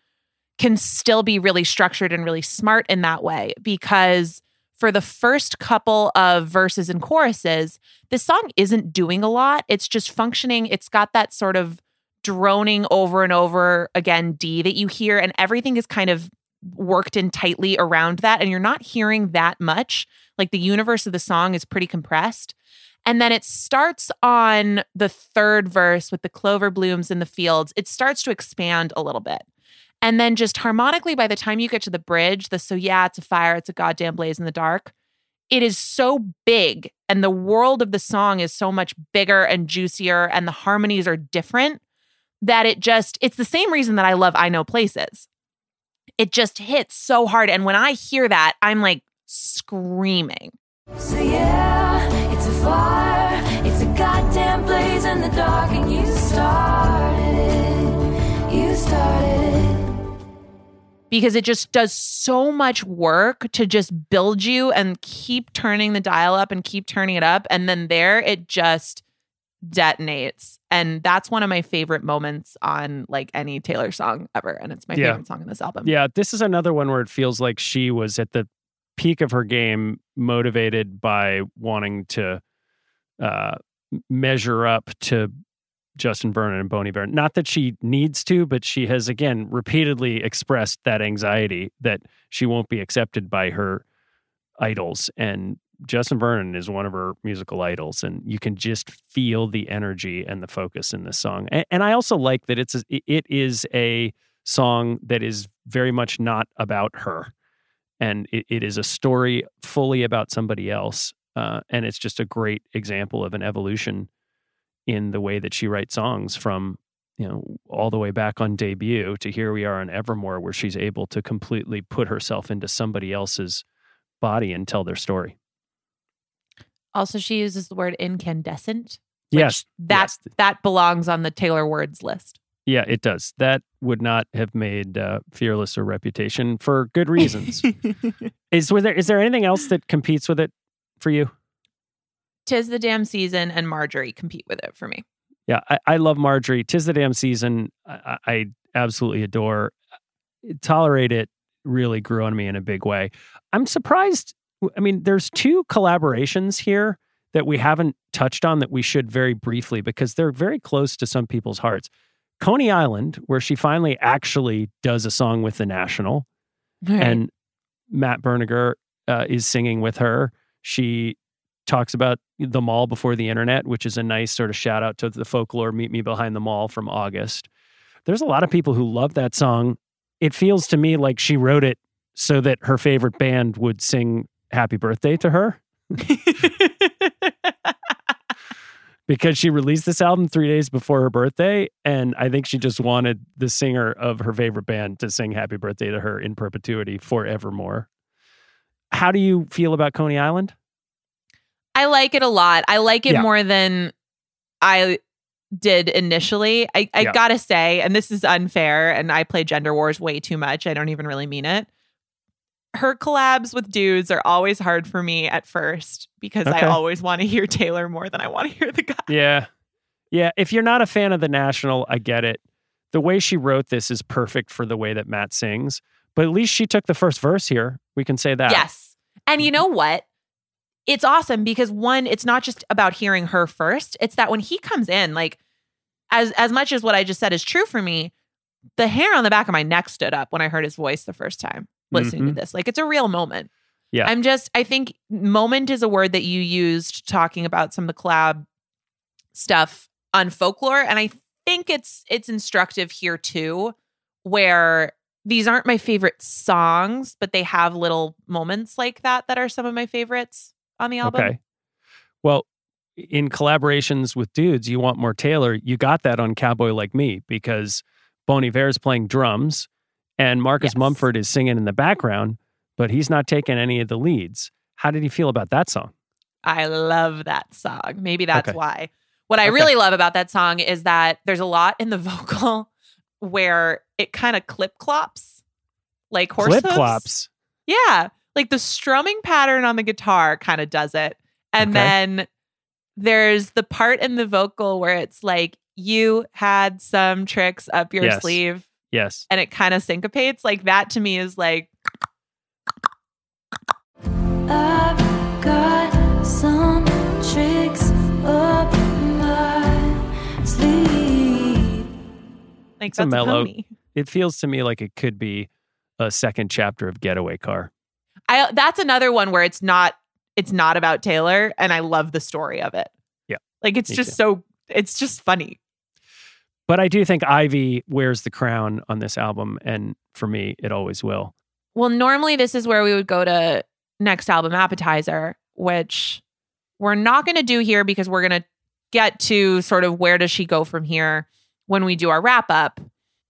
Speaker 4: can still be really structured and really smart in that way. Because for the first couple of verses and choruses, this song isn't doing a lot. It's just functioning. It's got that sort of droning over and over again D that you hear, and everything is kind of worked in tightly around that. And you're not hearing that much. Like the universe of the song is pretty compressed. And then it starts on the third verse with the clover blooms in the fields. It starts to expand a little bit. And then just harmonically, by the time you get to the bridge, the so yeah, it's a fire, it's a goddamn blaze in the dark, it is so big and the world of the song is so much bigger and juicier and the harmonies are different that it just it's the same reason that I love I know places. It just hits so hard and when I hear that I'm like screaming.
Speaker 6: So yeah, it's a fire, it's a goddamn blaze in the dark, and you started it. You started it.
Speaker 4: because it just does so much work to just build you and keep turning the dial up and keep turning it up and then there it just detonates and that's one of my favorite moments on like any Taylor song ever and it's my
Speaker 5: Yeah.
Speaker 4: favorite song in this album.
Speaker 5: Yeah, this is another one where it feels like she was at the peak of her game, motivated by wanting to uh, measure up to Justin Vernon and Bon Iver. Not that she needs to, but she has again repeatedly expressed that anxiety that she won't be accepted by her idols. And Justin Vernon is one of her musical idols, and you can just feel the energy and the focus in this song. And, and I also like that it's a, it is a song that is very much not about her, and it, it is a story fully about somebody else. Uh, and it's just a great example of an evolution in the way that she writes songs from you know all the way back on debut to here we are on Evermore, where she's able to completely put herself into somebody else's body and tell their story.
Speaker 4: Also she uses the word incandescent. which
Speaker 5: Yes,
Speaker 4: That
Speaker 5: yes.
Speaker 4: that belongs on the Taylor words list.
Speaker 5: Yeah, it does. That would not have made uh, Fearless a reputation for good reasons. is was there is there anything else that competes with it for you?
Speaker 4: Tis the damn season and Marjorie compete with it for me.
Speaker 5: Yeah, I, I love Marjorie. Tis the damn season. I, I absolutely adore. Tolerate it really grew on me in a big way. I'm surprised. I mean, there's two collaborations here that we haven't touched on that we should very briefly because they're very close to some people's hearts. Coney Island, where she finally actually does a song with the National, and Matt Berninger uh, is singing with her. She talks about the mall before the internet, which is a nice sort of shout out to the folklore Meet Me Behind the Mall from August. There's a lot of people who love that song. It feels to me like she wrote it so that her favorite band would sing happy birthday to her. because she released this album three days before her birthday. And I think she just wanted the singer of her favorite band to sing happy birthday to her in perpetuity forevermore. How do you feel about Coney Island?
Speaker 4: I like it a lot. I like it
Speaker 5: Yeah.
Speaker 4: more than I did initially. I, I
Speaker 5: Yeah.
Speaker 4: gotta say, and this is unfair, and I play gender wars way too much. I don't even really mean it. Her collabs with dudes are always hard for me at first because
Speaker 5: Okay.
Speaker 4: I always want to hear Taylor more than I want to hear the guy.
Speaker 5: Yeah. Yeah. If you're not a fan of The National, I get it. The way she wrote this is perfect for the way that Matt sings, but at least she took the first verse here. We can say that.
Speaker 4: Yes. And you mm-hmm. know what? It's awesome because one, it's not just about hearing her first. It's that when he comes in, like as as much as what I just said is true for me, the hair on the back of my neck stood up when I heard his voice the first time listening to
Speaker 5: Mhm.
Speaker 4: this. Like it's a real moment.
Speaker 5: Yeah.
Speaker 4: I'm just I think moment is a word that you used talking about some of the collab stuff on folklore and I think it's it's instructive here too where these aren't my favorite songs, but they have little moments like that that are some of my favorites on the album.
Speaker 5: Okay. Well, in collaborations with dudes, you want more Taylor. You got that on Cowboy Like Me because Bon is playing drums and Marcus
Speaker 4: Yes.
Speaker 5: Mumford is singing in the background, but he's not taking any of the leads. How did he feel about that song?
Speaker 4: I love that song. Maybe that's
Speaker 5: Okay.
Speaker 4: why. What I
Speaker 5: Okay.
Speaker 4: really love about that song is that there's a lot in the vocal where it kind of clip clops, like horse
Speaker 5: Clip
Speaker 4: hooves.
Speaker 5: clops.
Speaker 4: Yeah, like the strumming pattern on the guitar kind of does it, and
Speaker 5: Okay.
Speaker 4: then there's the part in the vocal where it's like you had some tricks up your
Speaker 5: Yes.
Speaker 4: sleeve,
Speaker 5: Yes.
Speaker 4: and it kind of syncopates. Like that to me is like
Speaker 6: I've got some tricks up my sleeve.
Speaker 4: like
Speaker 5: It's a
Speaker 4: that's a
Speaker 5: mellow-
Speaker 4: pony.
Speaker 5: It feels to me like it could be a second chapter of Getaway Car.
Speaker 4: I that's another one where it's not it's not about Taylor and I love the story of it.
Speaker 5: Yeah,
Speaker 4: Like it's
Speaker 5: me
Speaker 4: just
Speaker 5: too.
Speaker 4: so it's just funny.
Speaker 5: But I do think Ivy wears the crown on this album, and for me, it always will.
Speaker 4: Well, normally this is where we would go to next album appetizer, which we're not going to do here because we're going to get to sort of where does she go from here when we do our wrap up,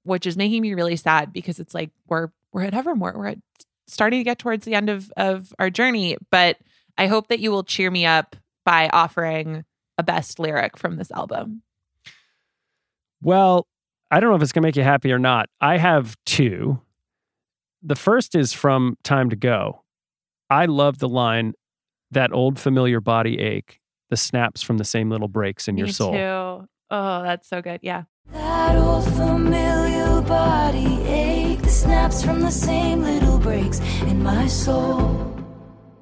Speaker 4: which is making me really sad because it's like we're we're at Evermore. We're at, starting to get towards the end of of our journey, but I hope that you will cheer me up by offering a best lyric from this album.
Speaker 5: Well, I don't know if it's going to make you happy or not. I have two. The first is from Time to Go. I love the line, that old familiar body ache, the snaps from the same little breaks in your
Speaker 4: me
Speaker 5: soul.
Speaker 4: too. Oh, that's so good. Yeah.
Speaker 6: That old familiar body ache the snaps from the same little breaks in my soul.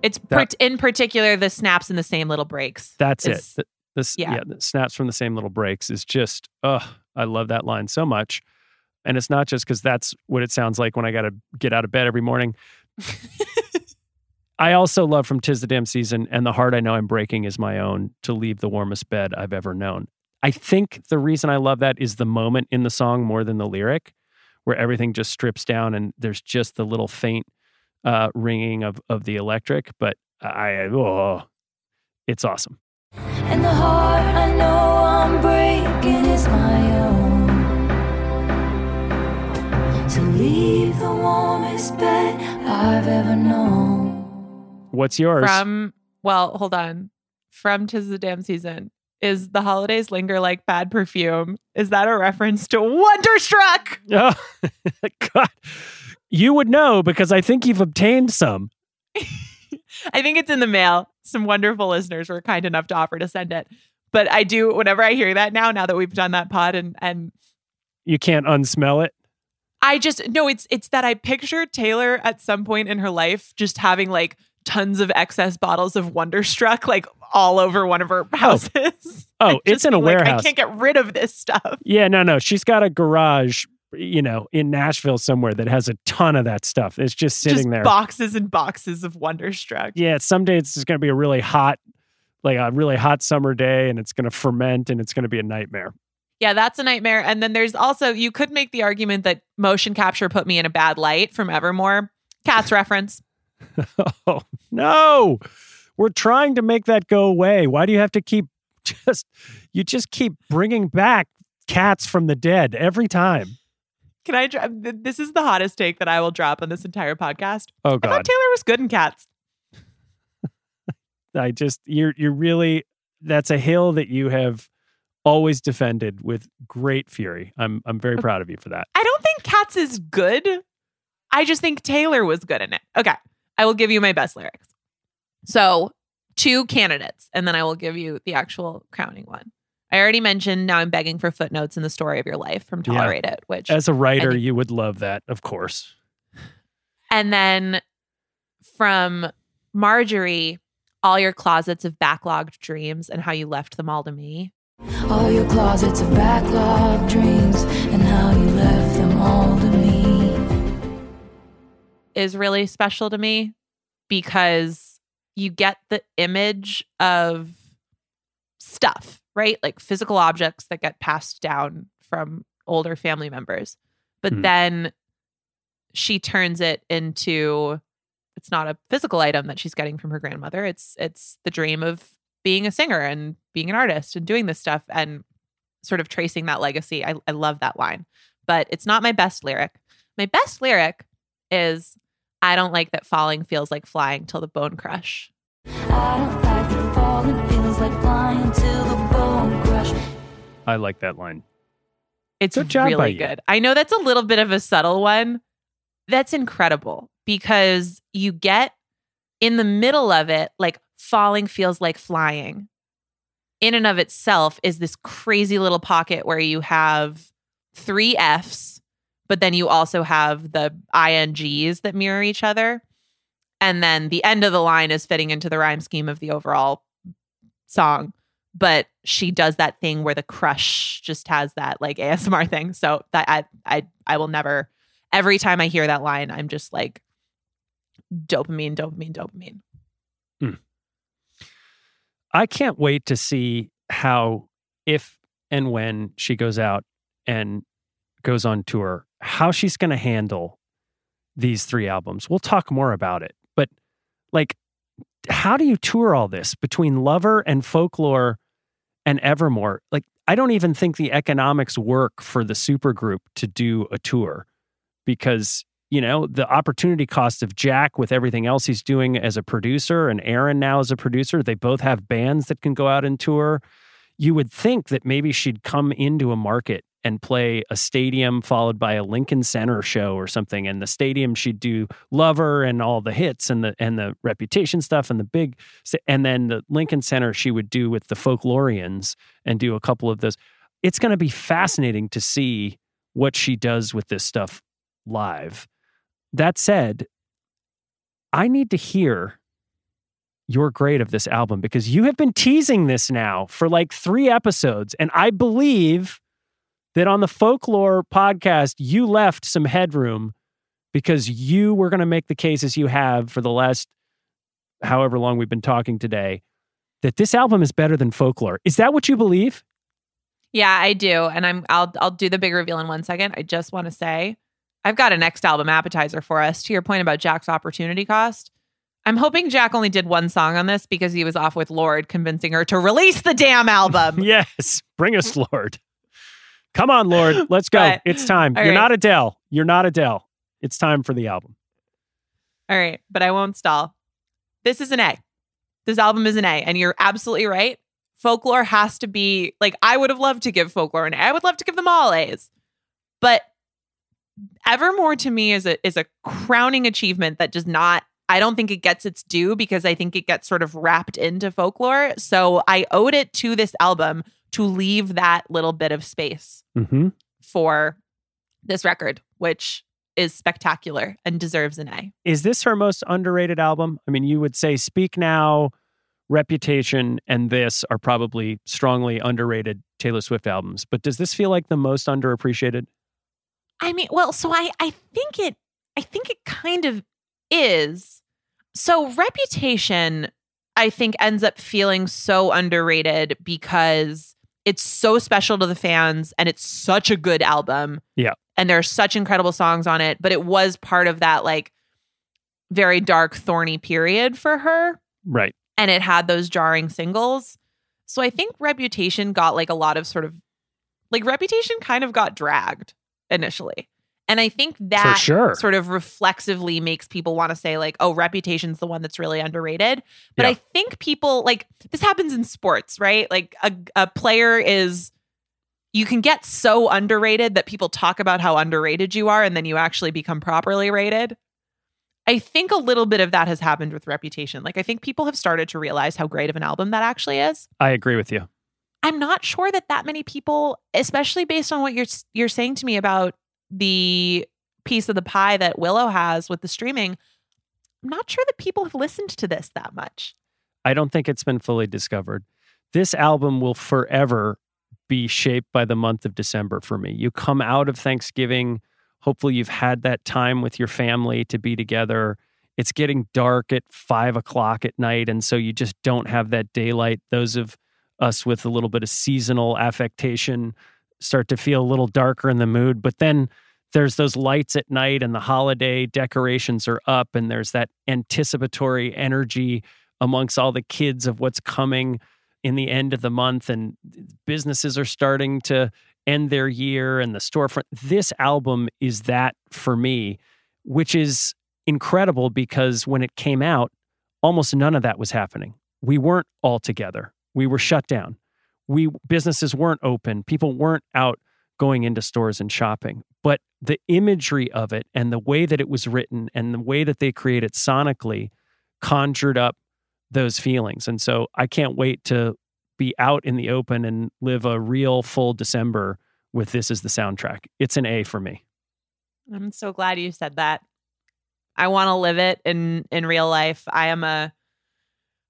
Speaker 4: It's
Speaker 5: That-
Speaker 4: part in particular the snaps in the same little breaks.
Speaker 5: That's
Speaker 4: is-
Speaker 5: it. The, this, yeah.
Speaker 4: yeah.
Speaker 5: the snaps from the same little breaks is just, oh, I love that line so much. And it's not just because that's what it sounds like when I got to get out of bed every morning. I also love from Tis the Damn Season, and the heart I know I'm breaking is my own to leave the warmest bed I've ever known. I think the reason I love that is the moment in the song more than the lyric, where everything just strips down and there's just the little faint uh, ringing of of the electric. But I, oh, it's awesome.
Speaker 6: And the heart I know I'm breaking is my own. Leave the warmest bed I've ever known.
Speaker 5: What's yours?
Speaker 4: From well, hold on. From Tis the Damn Season. Is the holidays linger like bad perfume? Is that a reference to Wonderstruck?
Speaker 5: Oh, God. You would know because I think you've obtained some.
Speaker 4: I think it's in the mail. Some wonderful listeners were kind enough to offer to send it. But I do whenever I hear that now, now that we've done that pod and and
Speaker 5: You can't unsmell it.
Speaker 4: I just no, it's it's that I picture Taylor at some point in her life just having like tons of excess bottles of Wonderstruck like all over one of her oh. houses.
Speaker 5: Oh,
Speaker 4: And
Speaker 5: it's in a
Speaker 4: like,
Speaker 5: warehouse.
Speaker 4: I can't get rid of this stuff.
Speaker 5: Yeah, no, no. She's got a garage, you know, in Nashville somewhere that has a ton of that stuff. It's just sitting
Speaker 4: just
Speaker 5: there.
Speaker 4: boxes and boxes of Wonderstruck.
Speaker 5: yeah, someday it's just going to be a really hot, like a really hot summer day, and it's going to ferment and it's going to be a nightmare.
Speaker 4: Yeah, that's a nightmare. And then there's also you could make the argument that motion capture put me in a bad light from Evermore. Cats reference.
Speaker 5: oh, no. We're trying to make that go away. Why do you have to keep just you just keep bringing back cats from the dead every time.
Speaker 4: Can I? This is the hottest take that I will drop on this entire podcast.
Speaker 5: Oh
Speaker 4: I thought
Speaker 5: God,
Speaker 4: Taylor was good in cats.
Speaker 5: I just you're you're really that's a hill that you have always defended with great fury. I'm I'm very proud of you for that.
Speaker 4: I don't think cats is good. I just think Taylor was good in it. Okay. I will give you my best lyrics. So, two candidates, and then I will give you the actual crowning one. I already mentioned now I'm begging for footnotes in the story of your life from
Speaker 5: Yeah.
Speaker 4: Tolerate It, which
Speaker 5: As a writer,
Speaker 4: think-
Speaker 5: you would love that, of course.
Speaker 4: And then from Marjorie, all your closets of backlogged dreams and how you left them all to me.
Speaker 6: All your closets of backlog dreams and how you left them all to me.
Speaker 4: is really special to me because you get the image of stuff, right? Like physical objects that get passed down from older family members. But
Speaker 5: Hmm.
Speaker 4: then she turns it into it's not a physical item that she's getting from her grandmother. It's it's the dream of being a singer and being an artist and doing this stuff and sort of tracing that legacy. I, I love that line. But it's not my best lyric. My best lyric is I don't like that falling feels like flying till the bone crush.
Speaker 6: I don't like the falling, feels like flying till the bone crush.
Speaker 5: I like that line.
Speaker 4: It's
Speaker 5: Good job
Speaker 4: really good. I know that's a little bit of a subtle one. That's incredible because you get in the middle of it, like falling feels like flying. In and of itself is this crazy little pocket where you have three F's, but then you also have the INGs that mirror each other. And then the end of the line is fitting into the rhyme scheme of the overall song. But she does that thing where the crush just has that like ASMR thing. So that I I I will never every time I hear that line, I'm just like dopamine, dopamine, dopamine.
Speaker 5: I can't wait to see how, if and when she goes out and goes on tour, how she's going to handle these three albums. We'll talk more about it. But, like, how do you tour all this between Lover and Folklore and Evermore? Like, I don't even think the economics work for the supergroup to do a tour because you know the opportunity cost of Jack with everything else he's doing as a producer and Aaron now as a producer they both have bands that can go out and tour. You would think that maybe she'd come into a market and play a stadium followed by a Lincoln Center show or something and the stadium she'd do Lover and all the hits and the and the reputation stuff and the big and then the Lincoln Center she would do with the folklorians and do a couple of those. It's going to be fascinating to see what she does with this stuff live that said, I need to hear your grade of this album because you have been teasing this now for like three episodes. And I believe that on the folklore podcast, you left some headroom because you were going to make the cases you have for the last however long we've been talking today that this album is better than folklore. Is that what you believe?
Speaker 4: Yeah, I do. And I'm I'll I'll do the big reveal in one second. I just want to say I've got a next album appetizer for us. To your point about Jack's opportunity cost. I'm hoping Jack only did one song on this because he was off with Lorde convincing her to release the damn album.
Speaker 5: yes. Bring us, Lorde. Come on, Lorde. Let's go.
Speaker 4: But-
Speaker 5: it's time. You're
Speaker 4: right.
Speaker 5: not Adele. You're not Adele. It's time for the album.
Speaker 4: All right, but I won't stall. This is an A. This album is an A, and you're absolutely right. Folklore has to be like I would have loved to give folklore an A. I would love to give them all A's, but Evermore to me is a is a crowning achievement that does not. I don't think it gets its due because I think it gets sort of wrapped into folklore. So I owed it to this album to leave that little bit of space
Speaker 5: Mm-hmm.
Speaker 4: for this record, which is spectacular and deserves an A.
Speaker 5: Is this her most underrated album? I mean, you would say Speak Now, Reputation, and this are probably strongly underrated Taylor Swift albums. But does this feel like the most underappreciated?
Speaker 4: I mean, well, so I I think it I think it kind of is. So Reputation I think ends up feeling so underrated because it's so special to the fans and it's such a good album.
Speaker 5: Yeah.
Speaker 4: And there are such incredible songs on it, but it was part of that like very dark thorny period for her
Speaker 5: Right.
Speaker 4: and it had those jarring singles. So I think Reputation got like a lot of sort of like Reputation kind of got dragged initially. And I think that
Speaker 5: sure.
Speaker 4: sort of reflexively makes people want to say, like, oh, reputation's the one that's really underrated. But
Speaker 5: Yeah.
Speaker 4: I think people like this happens in sports, right? Like a, a player is you can get so underrated that people talk about how underrated you are and then you actually become properly rated. I think a little bit of that has happened with Reputation. Like I think people have started to realize how great of an album that actually is.
Speaker 5: I agree with you.
Speaker 4: I'm not sure that that many people, especially based on what you're you're saying to me about the piece of the pie that Willow has with the streaming, I'm not sure that people have listened to this that much.
Speaker 5: I don't think it's been fully discovered. This album will forever be shaped by the month of December for me. You come out of Thanksgiving, hopefully, you've had that time with your family to be together. It's getting dark at five o'clock at night. And so you just don't have that daylight. Those of us with a little bit of seasonal affectation start to feel a little darker in the mood. But then there's those lights at night and the holiday decorations are up, and there's that anticipatory energy amongst all the kids of what's coming in the end of the month and businesses are starting to end their year and the storefront. This album is that for me which is incredible because when it came out almost none of that was happening. We weren't all together we were shut down we businesses weren't open people weren't out going into stores and shopping but the imagery of it and the way that it was written and the way that they created sonically conjured up those feelings. And so I can't wait to be out in the open and live a real full December with this as the soundtrack. It's an A for me.
Speaker 4: I'm so glad you said that. I want to live it in in real life. I am a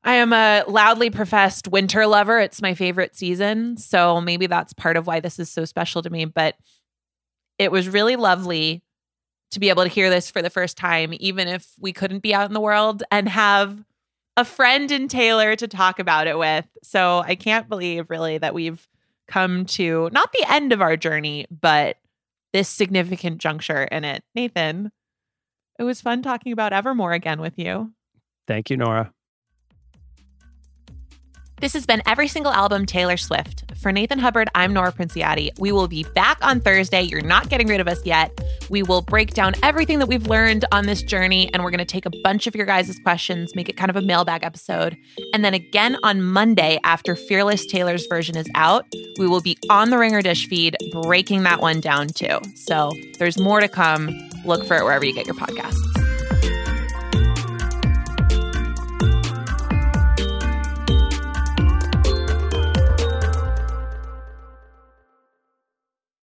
Speaker 4: I am a loudly professed winter lover. It's my favorite season. So maybe that's part of why this is so special to me, but it was really lovely to be able to hear this for the first time even if we couldn't be out in the world and have a friend in Taylor to talk about it with. So I can't believe really that we've come to not the end of our journey, but this significant juncture in it. Nathan, it was fun talking about Evermore again with you.
Speaker 5: Thank you, Nora.
Speaker 4: This has been Every Single Album Taylor Swift. For Nathan Hubbard, I'm Nora Princiotti. We will be back on Thursday. You're not getting rid of us yet. We will break down everything that we've learned on this journey, and we're going to take a bunch of your guys' questions, make it kind of a mailbag episode. And then again on Monday, after Fearless Taylor's version is out, we will be on the Ringer Dish feed breaking that one down too. So there's more to come. Look for it wherever you get your podcasts.